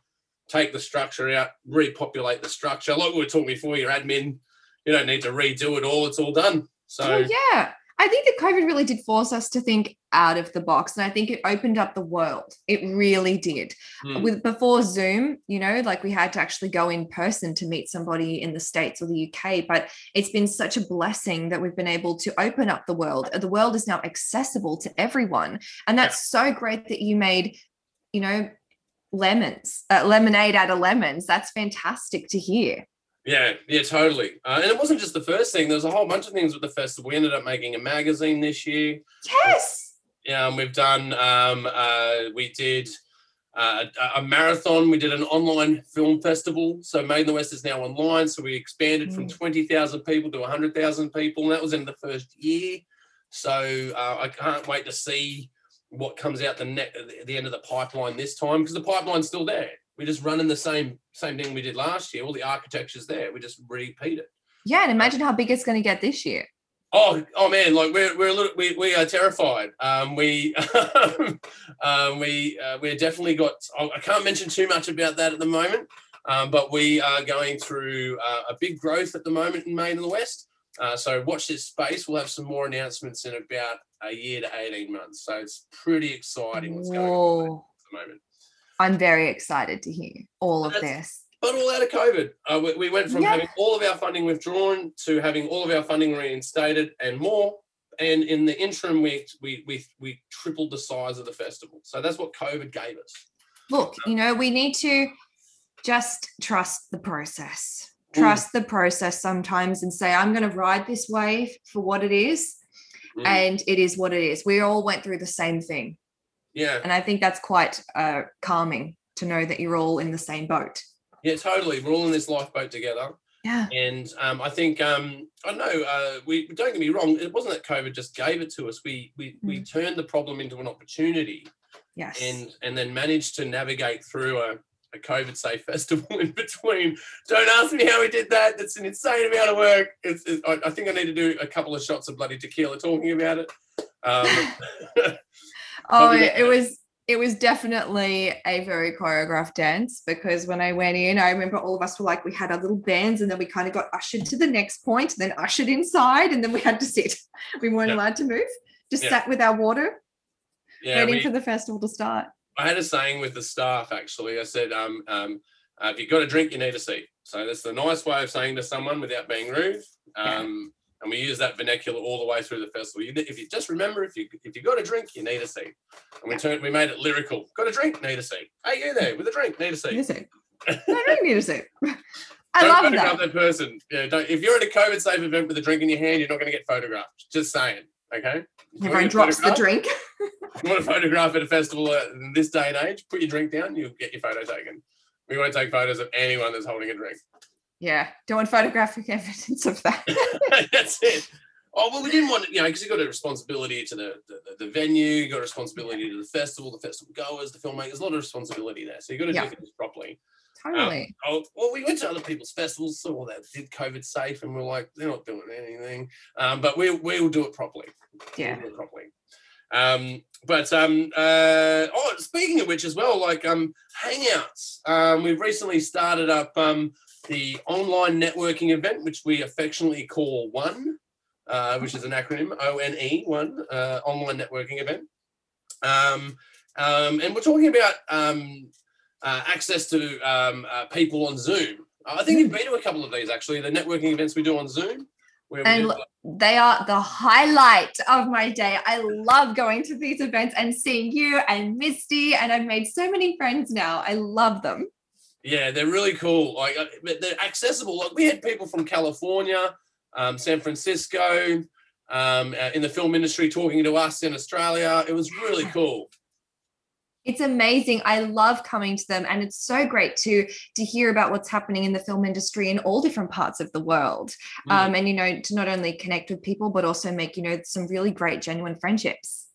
take the structure out, repopulate the structure. Like we were talking before, your admin, you don't need to redo it all. It's all done. So well, yeah, I think that COVID really did force us to think out of the box. And I think it opened up the world. It really did. Mm. With before Zoom, you know, like we had to actually go in person to meet somebody in the States or the UK. But it's been such a blessing that we've been able to open up the world. The world is now accessible to everyone. And that's yeah. so great that you made, you know, lemons, uh, lemonade out of lemons. That's fantastic to hear. Yeah, yeah, totally. Uh, and it wasn't just the first thing. There was a whole bunch of things with the festival. We ended up making a magazine this year. Yes. Yeah, and we've done. Um, uh, we did uh, a, a, marathon. We did an online film festival. So Made in the West is now online. So we expanded mm. from twenty thousand people to hundred thousand people, and that was in the first year. So uh, I can't wait to see what comes out the net the end of the pipeline this time because the pipeline's still there we're just running the same same thing we did last year. All the architecture's there. We just repeat it. Yeah, and imagine how big it's going to get this year. Oh, oh man! Like we're we're a little we, we are terrified. Um, we um, we uh, we're definitely got. I can't mention too much about that at the moment, um, but we are going through uh, a big growth at the moment in Made in the West. Uh, so watch this space. We'll have some more announcements in about a year to eighteen months. So it's pretty exciting what's going on at the moment. I'm very excited to hear all of this. But all out of COVID. Uh, we, we, went from yeah. having all of our funding withdrawn to having all of our funding reinstated and more. And in the interim, we, we, we, we tripled the size of the festival. So that's what COVID gave us. Look, you know, we need to just trust the process. Trust mm. the process sometimes and say, I'm going to ride this wave for what it is. Mm. And it is what it is. We all went through the same thing. Yeah. And I think that's quite uh, calming to know that you're all in the same boat. Yeah, totally. We're all in this lifeboat together. Yeah. And um, I think um, I know uh, we don't get me wrong. It wasn't that COVID just gave it to us. We we mm. we turned the problem into an opportunity. Yes. And and then managed to navigate through a, a COVID safe festival in between. Don't ask me how we did that. It's an insane amount of work. It's, it's I, I, think I need to do a couple of shots of bloody tequila talking about it. Um, Oh, it, it was it was definitely a very choreographed dance because when I went in, I remember all of us were like, we had our little bands and then we kind of got ushered to the next point, then ushered inside, and then we had to sit. We weren't yeah. allowed to move, just yeah. sat with our water, yeah, waiting we, for the festival to start. I had a saying with the staff actually. I said, um, um, uh, if you've got a drink, you need a seat. So that's the nice way of saying to someone without being rude. Um, and we use that vernacular all the way through the festival. You, if you just remember, if you if you got a drink, you need a seat. And we turned, we made it lyrical. Got a drink, need a seat. Hey, you there with a drink, need a seat. Need a seat. I don't need a seat. I don't love that. that person. Yeah, don't, if you're at a COVID safe event with a drink in your hand, you're not going to get photographed. Just saying. Okay. Everyone drops the drink. you want a photograph at a festival in this day and age? Put your drink down. You'll get your photo taken. We won't take photos of anyone that's holding a drink. Yeah, don't want photographic evidence of that. That's it. Oh well, we didn't want you know because you got a responsibility to the, the, the venue, you got a responsibility to the festival, the festival goers, the filmmakers. A lot of responsibility there, so you got to yeah. do things properly. Totally. Um, oh, well, we went to other people's festivals, saw that did COVID safe, and we're like, they're not doing anything. Um, but we we'll do it properly. Yeah. We'll do it properly. Um, but um, uh, oh, speaking of which, as well, like um, Hangouts. Um, we've recently started up um, the online networking event, which we affectionately call One, uh, which is an acronym O N E, One, uh, online networking event. Um, um, and we're talking about um, uh, access to um, uh, people on Zoom. I think you've been to a couple of these actually, the networking events we do on Zoom. And they are the highlight of my day. I love going to these events and seeing you and Misty, and I've made so many friends now. I love them. Yeah, they're really cool. Like uh, they're accessible. Like we had people from California, um, San Francisco, um, uh, in the film industry talking to us in Australia. It was really cool. It's amazing. I love coming to them, and it's so great to to hear about what's happening in the film industry in all different parts of the world. Mm. Um, and you know, to not only connect with people, but also make you know some really great, genuine friendships.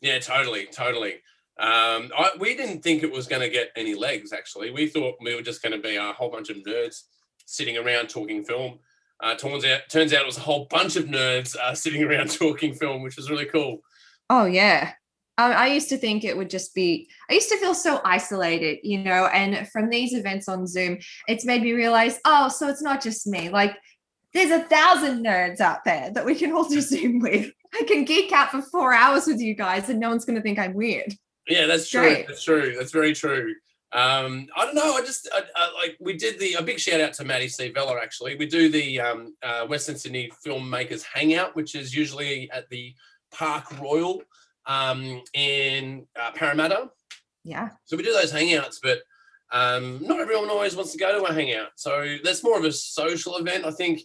Yeah, totally, totally. Um, I, we didn't think it was going to get any legs. Actually, we thought we were just going to be a whole bunch of nerds sitting around talking film. Uh, turns out, turns out it was a whole bunch of nerds uh, sitting around talking film, which was really cool. Oh yeah, I used to think it would just be. I used to feel so isolated, you know. And from these events on Zoom, it's made me realize, oh, so it's not just me. Like, there's a thousand nerds out there that we can all do Zoom with. I can geek out for four hours with you guys, and no one's going to think I'm weird. Yeah, that's true. Great. That's true. That's very true. Um, I don't know. I just I, I, like we did the a big shout out to Maddie C. Vella. Actually, we do the um, uh, Western Sydney Filmmakers Hangout, which is usually at the Park Royal um, in uh, Parramatta. Yeah. So we do those hangouts, but um, not everyone always wants to go to a hangout. So that's more of a social event, I think.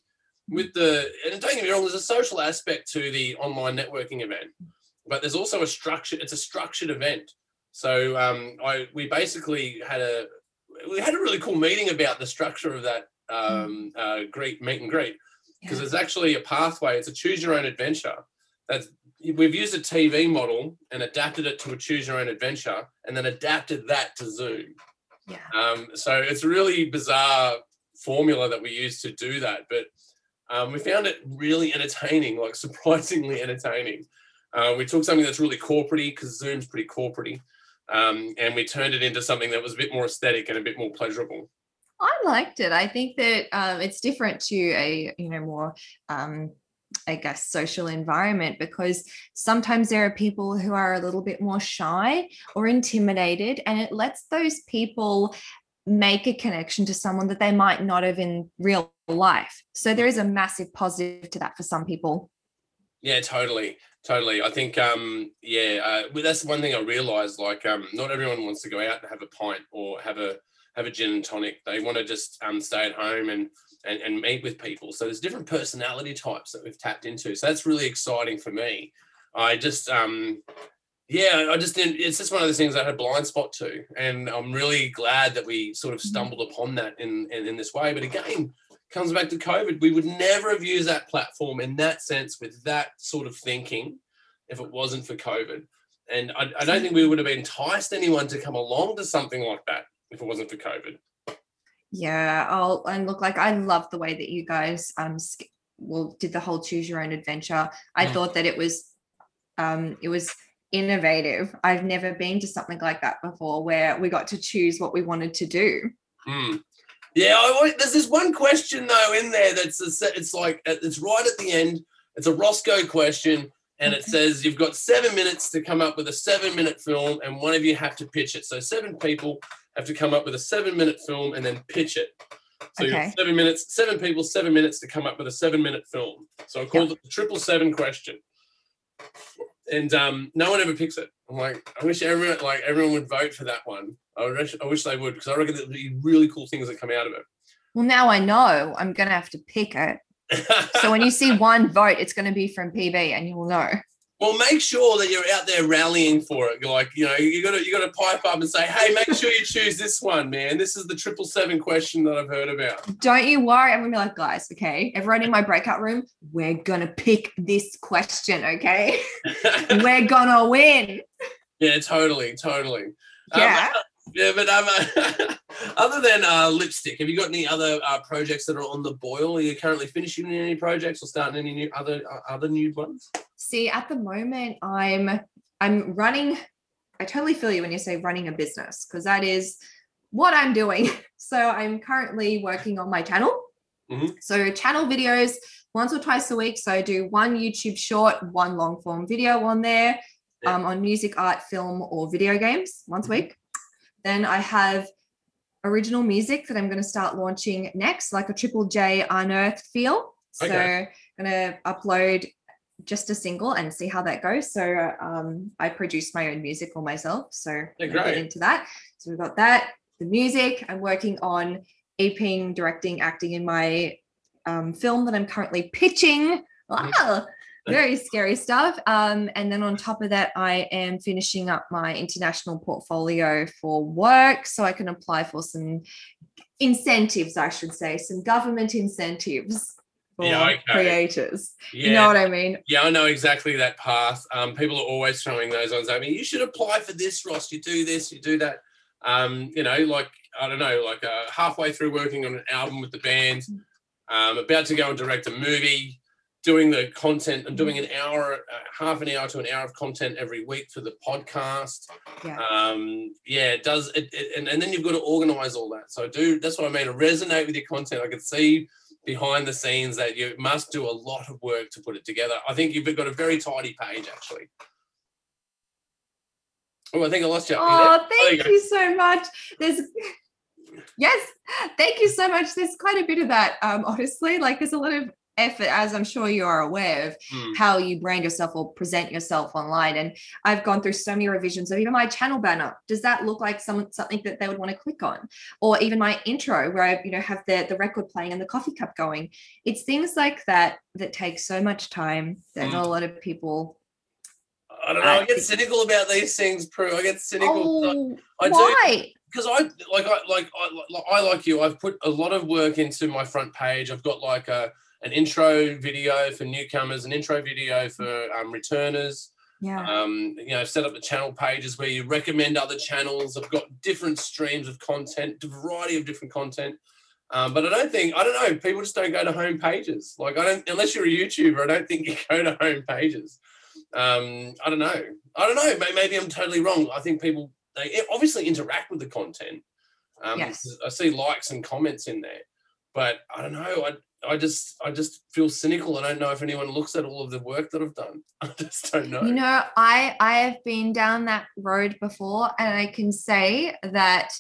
With the and don't get me wrong, there's a social aspect to the online networking event, but there's also a structure. It's a structured event. So um, I we basically had a we had a really cool meeting about the structure of that um, uh, great meet and greet because yeah. there's actually a pathway. It's a choose your own adventure. That's we've used a TV model and adapted it to a choose your own adventure, and then adapted that to Zoom. Yeah. Um, so it's a really bizarre formula that we use to do that, but um, we found it really entertaining, like surprisingly entertaining. Uh, we took something that's really corporatey because Zoom's pretty corporatey, um, and we turned it into something that was a bit more aesthetic and a bit more pleasurable. I liked it. I think that um, it's different to a you know more um, I guess social environment because sometimes there are people who are a little bit more shy or intimidated, and it lets those people make a connection to someone that they might not have in real life. So there is a massive positive to that for some people. Yeah, totally. Totally. I think, um, yeah, uh, that's one thing I realized. Like, um, not everyone wants to go out and have a pint or have a have a gin and tonic. They want to just um, stay at home and, and and meet with people. So there's different personality types that we've tapped into. So that's really exciting for me. I just, um, yeah, I just didn't. It's just one of those things I had a blind spot to, and I'm really glad that we sort of mm-hmm. stumbled upon that in in, in this way. But again, comes back to COVID. We would never have used that platform in that sense with that sort of thinking if it wasn't for COVID. And I, I don't think we would have enticed anyone to come along to something like that if it wasn't for COVID. Yeah, I'll and look like I love the way that you guys um well did the whole choose your own adventure. I mm. thought that it was um it was innovative. I've never been to something like that before where we got to choose what we wanted to do. Mm. Yeah, I, there's this one question though in there that's a, it's like it's right at the end. It's a Roscoe question, and it says you've got seven minutes to come up with a seven-minute film, and one of you have to pitch it. So seven people have to come up with a seven-minute film and then pitch it. So okay. seven minutes, seven people, seven minutes to come up with a seven-minute film. So I called it the triple seven question, and um, no one ever picks it. I'm like, I wish everyone like everyone would vote for that one. I wish, I wish they would because I reckon there'd be really cool things that come out of it. Well, now I know I'm going to have to pick it. so when you see one vote, it's going to be from PB, and you will know. Well, make sure that you're out there rallying for it. Like, you know, you got to you got to pipe up and say, "Hey, make sure you choose this one, man. This is the triple seven question that I've heard about." Don't you worry. I'm gonna be like, guys, okay, everyone in my breakout room, we're gonna pick this question, okay? we're gonna win. Yeah, totally, totally. Um, yeah. Um, yeah, but um, other than uh, lipstick, have you got any other uh, projects that are on the boil? Are you currently finishing any projects or starting any new other uh, other new ones? See, at the moment, I'm I'm running. I totally feel you when you say running a business because that is what I'm doing. So I'm currently working on my channel. Mm-hmm. So channel videos once or twice a week. So I do one YouTube short, one long form video on there, yeah. um, on music, art, film, or video games once mm-hmm. a week. Then I have original music that I'm going to start launching next, like a Triple J Unearthed feel. So okay. I'm going to upload just a single and see how that goes. So um, I produce my own music for myself. So yeah, get into that. So we've got that. The music. I'm working on aping, directing, acting in my um, film that I'm currently pitching. Wow, very scary stuff. Um, and then on top of that, I am finishing up my international portfolio for work so I can apply for some incentives, I should say, some government incentives for yeah, okay. creators. Yeah. You know what I mean? Yeah, I know exactly that path. Um, people are always throwing those ones at me. You should apply for this, Ross. You do this, you do that. Um, you know, like I don't know, like uh, halfway through working on an album with the band, um, about to go and direct a movie, doing the content. I'm doing an hour, uh, half an hour to an hour of content every week for the podcast. Yeah. Um, yeah, it does. It, it, and, and then you've got to organize all that. So do. That's what I mean. Resonate with your content. I can see behind the scenes that you must do a lot of work to put it together. I think you've got a very tidy page actually. Oh, I think I lost you. Oh, thank you, you so much. There's yes, thank you so much. There's quite a bit of that, um, honestly. Like there's a lot of effort, as I'm sure you are aware of mm. how you brand yourself or present yourself online. And I've gone through so many revisions of even my channel banner. Does that look like some, something that they would want to click on? Or even my intro where I, you know, have the, the record playing and the coffee cup going. It's things like that that take so much time that mm. not a lot of people I don't know. I get cynical about these things, Prue. I get cynical. Oh, I, I why? Do because I like I like I like you. I've put a lot of work into my front page. I've got like a an intro video for newcomers, an intro video for um, returners. Yeah. Um, you know, set up the channel pages where you recommend other channels. I've got different streams of content, a variety of different content. Um, but I don't think I don't know. People just don't go to home pages. Like I don't unless you're a YouTuber. I don't think you go to home pages. Um, I don't know. I don't know. Maybe I'm totally wrong. I think people they obviously interact with the content. Um, yes. I see likes and comments in there, but I don't know. I I just I just feel cynical. I don't know if anyone looks at all of the work that I've done. I just don't know. You know, I I have been down that road before, and I can say that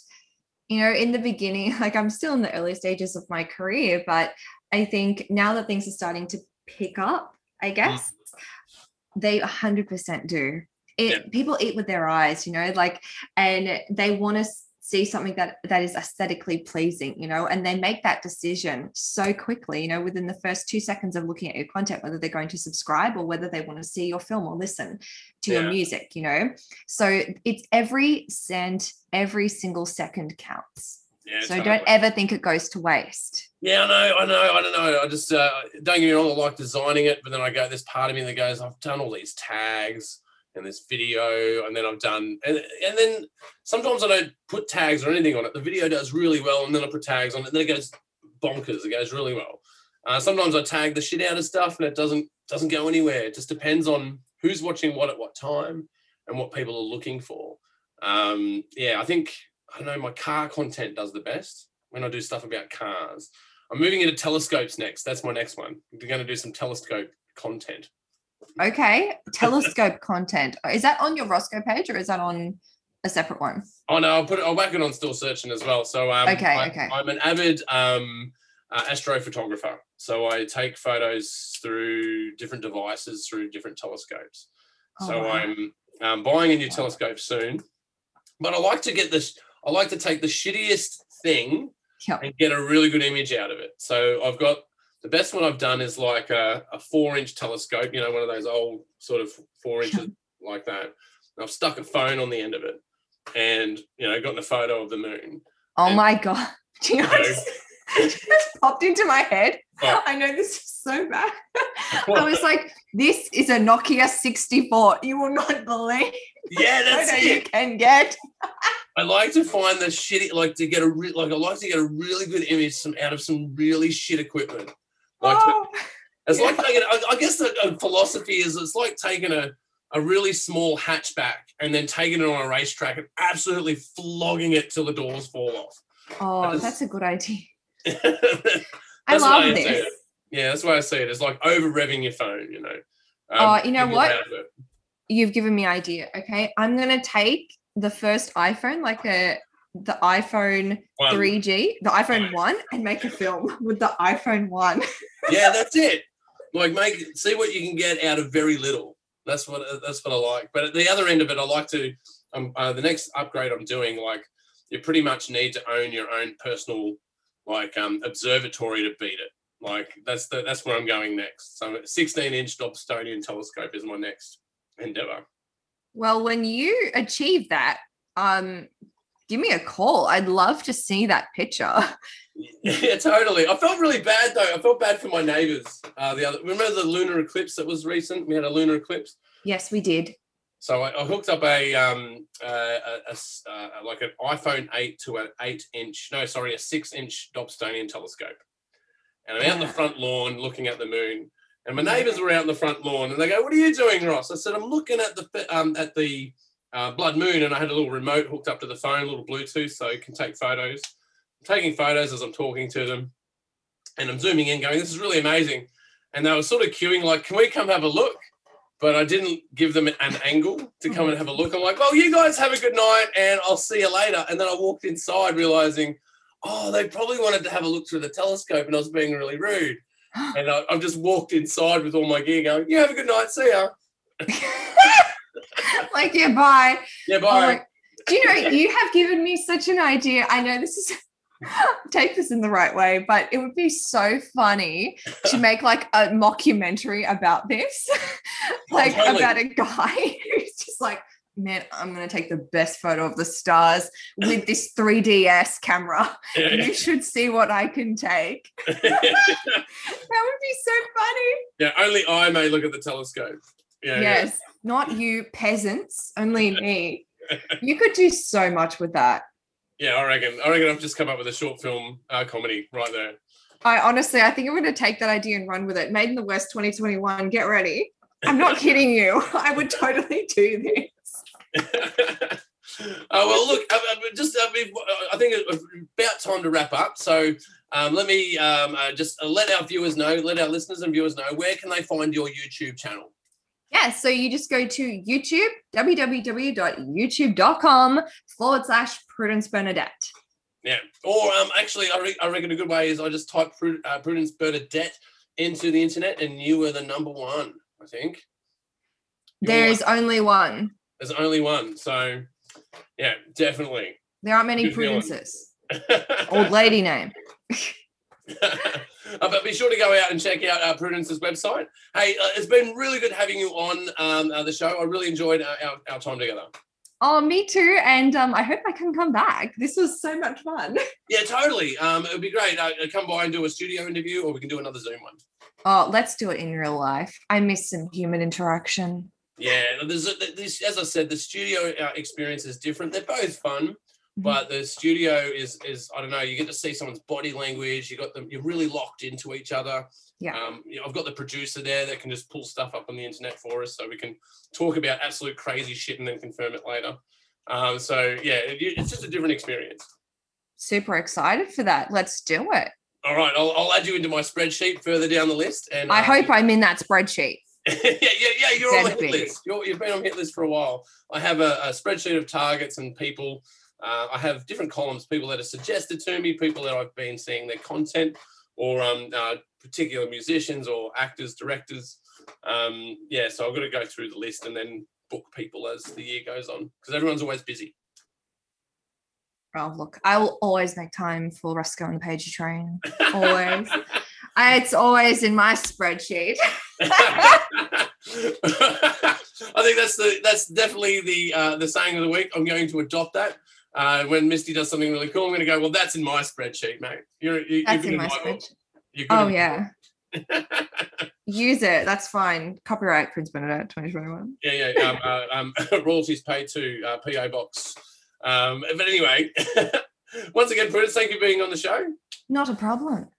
you know in the beginning, like I'm still in the early stages of my career, but I think now that things are starting to pick up, I mm. guess mm. they 100% do. It yeah. people eat with their eyes, you know, like, and they want to see something that that is aesthetically pleasing you know and they make that decision so quickly you know within the first two seconds of looking at your content whether they're going to subscribe or whether they want to see your film or listen to yeah. your music you know so it's every cent every single second counts yeah, so don't ever think it goes to waste. Yeah, I know, I know, I don't know. I just uh, don't get me wrong. I like designing it, but then I go. There's part of me that goes, I've done all these tags and this video, and then I've done, and, and then sometimes I don't put tags or anything on it. The video does really well, and then I put tags on it, and then it goes bonkers. It goes really well. Uh, sometimes I tag the shit out of stuff, and it doesn't doesn't go anywhere. It just depends on who's watching what at what time and what people are looking for. Um, yeah, I think I don't know. My car content does the best when I do stuff about cars. I'm moving into telescopes next. That's my next one. We're going to do some telescope content. Okay. Telescope content. Is that on your Roscoe page or is that on a separate one? Oh no, I'll put it, I'll whack it on still searching as well. So um, okay, I, okay. I'm an avid um, uh, astrophotographer. So I take photos through different devices through different telescopes. Oh, so wow. I'm um, buying a new telescope soon. But I like to get this. I like to take the shittiest thing yep. and get a really good image out of it. So I've got the best one I've done is like a, a four inch telescope, you know, one of those old sort of four inches like that. And I've stuck a phone on the end of it and, you know, gotten a photo of the moon. Oh and, my God. Do you know, just popped into my head. Oh. I know this is so bad. I was like, this is a Nokia 64. You will not believe. Yeah, that's it. you can get. I like to find the shitty, like to get a re- like I like to get a really good image some out of some really shit equipment. Like oh, it's like taking. I, I guess the philosophy is it's like taking a a really small hatchback and then taking it on a racetrack and absolutely flogging it till the doors fall off. Oh, that's, that's a good idea. I love this. Yeah, that's why I say it. It's like over revving your phone, you know. Um, oh, you know what? You've given me idea. Okay, I'm gonna take the first iPhone, like a the iPhone one. 3G, the iPhone one, and make a film with the iPhone one. yeah, that's it. Like make see what you can get out of very little. That's what that's what I like. But at the other end of it, I like to. Um, uh, the next upgrade I'm doing, like you pretty much need to own your own personal like um, observatory to beat it. Like that's the that's where I'm going next. So 16 inch Dobsonian telescope is my next endeavor. Well, when you achieve that, um, give me a call. I'd love to see that picture. Yeah, totally. I felt really bad though. I felt bad for my neighbors. Uh, the other remember the lunar eclipse that was recent? We had a lunar eclipse. Yes, we did. So I, I hooked up a um uh, a, a s- uh, like an iPhone 8 to an 8 inch no sorry a 6 inch Dobsonian telescope, and I'm out in the front lawn looking at the moon. And my neighbours were out in the front lawn, and they go, "What are you doing, Ross?" I said, "I'm looking at the um at the uh, blood moon, and I had a little remote hooked up to the phone, a little Bluetooth, so it can take photos. I'm taking photos as I'm talking to them, and I'm zooming in, going, "This is really amazing." And they were sort of queuing, like, "Can we come have a look?" But I didn't give them an angle to come and have a look. I'm like, "Well, you guys have a good night, and I'll see you later." And then I walked inside, realizing, "Oh, they probably wanted to have a look through the telescope, and I was being really rude." And I, I've just walked inside with all my gear, going, "You have a good night, see ya." like, yeah, bye. Yeah, bye. do you know you have given me such an idea? I know this is take this in the right way, but it would be so funny to make like a mockumentary about this, like totally. about a guy who's just like, man, I'm gonna take the best photo of the stars with this 3ds camera. Yeah. You should see what I can take. That would be so funny. yeah, only I may look at the telescope. Yeah, yeah. Not you peasants, only me. You could do so much with that. Yeah, I reckon. I reckon I've just come up with a short film uh, comedy right there. I honestly, I think I'm going to take that idea and run with it. Made in the West 2021. Get ready. I'm not kidding you. I would totally do this. Oh well, look. I, I, just I, mean, I think it's about time to wrap up. So um, let me um, uh, just uh, let our viewers know, let our listeners and viewers know where can they find your YouTube channel. Yeah, so you just go to YouTube, www.youtube.com forward slash Prudence Bernadette. Yeah. Or um, actually, I, re- I reckon a good way is I just type Pru- uh, Prudence Bernadette into the internet, and you were the number one. I think. You're There only one. There's only one. So, yeah, definitely. There aren't many Good. Prudences. Old lady name. Uh, but be sure to go out and check out uh, Prudence's website. Hey, uh, it's been really good having you on um, uh, the show. I really enjoyed uh, our, our time together. Oh, me too. And um, I hope I can come back. This was so much fun. Yeah, totally. Um, it would be great. Uh, come by and do a studio interview, or we can do another Zoom one. Oh, let's do it in real life. I miss some human interaction. Yeah, there's a, this, as I said, the studio uh, experience is different. They're both fun, but the studio is is I don't know. You get to see someone's body language. You got them. You're really locked into each other. Yeah. Um, you know, I've got the producer there that can just pull stuff up on the internet for us, so we can talk about absolute crazy shit and then confirm it later. Um, so yeah, it, it's just a different experience. Super excited for that. Let's do it. All right, I'll, I'll add you into my spreadsheet further down the list, and I uh, hope I'm in that spreadsheet. yeah, yeah, yeah. You're on the hit list. You're, you've been on hit list for a while. I have a, a spreadsheet of targets and people. Uh, I have different columns. People that are suggested to me, people that I've been seeing their content, or um, uh, particular musicians or actors, directors. Um, yeah, so I've got to go through the list and then book people as the year goes on because everyone's always busy. Oh, look, I will always make time for Roscoe and the Pagey train. Always. I, it's always in my spreadsheet. I think that's the that's definitely the uh, the saying of the week. I'm going to adopt that. Uh, when Misty does something really cool, I'm going to go. Well, that's in my spreadsheet, mate. You're, That's you're in my spreadsheet. Oh, yeah. Use it. That's fine. Copyright Prince Benedict 2021. yeah, yeah. Um, uh, um, royalties paid to uh, PO Box. Um, but anyway, once again, Prudence, thank you for being on the show. Not a problem.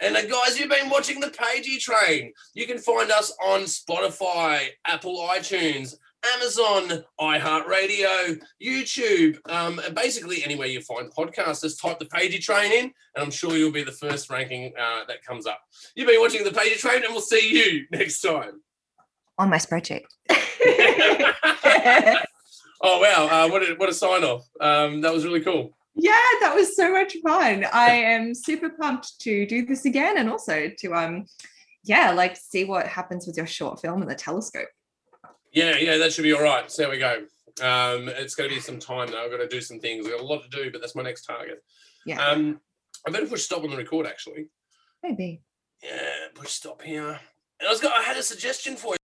And uh, guys, you've been watching the Pagey Train. You can find us on Spotify, Apple iTunes, Amazon, iHeartRadio, YouTube, um, and basically anywhere you find podcasts. Just type the Pagey Train in, and I'm sure you'll be the first ranking uh, that comes up. You've been watching the Pagey Train, and we'll see you next time. On my spreadsheet. Oh wow, uh, what a what a sign off! Um, that was really cool. yeah, that was so much fun. I am super pumped to do this again and also to um yeah, like see what happens with your short film and the telescope. Yeah, yeah, that should be all right. So there we go. Um, it's going to be some time though. I've got to do some things. I've got a lot to do, but that's my next target. Yeah, Um, I better push stop on the record actually. maybe. Yeah, push stop here. And I was got I had a suggestion for you.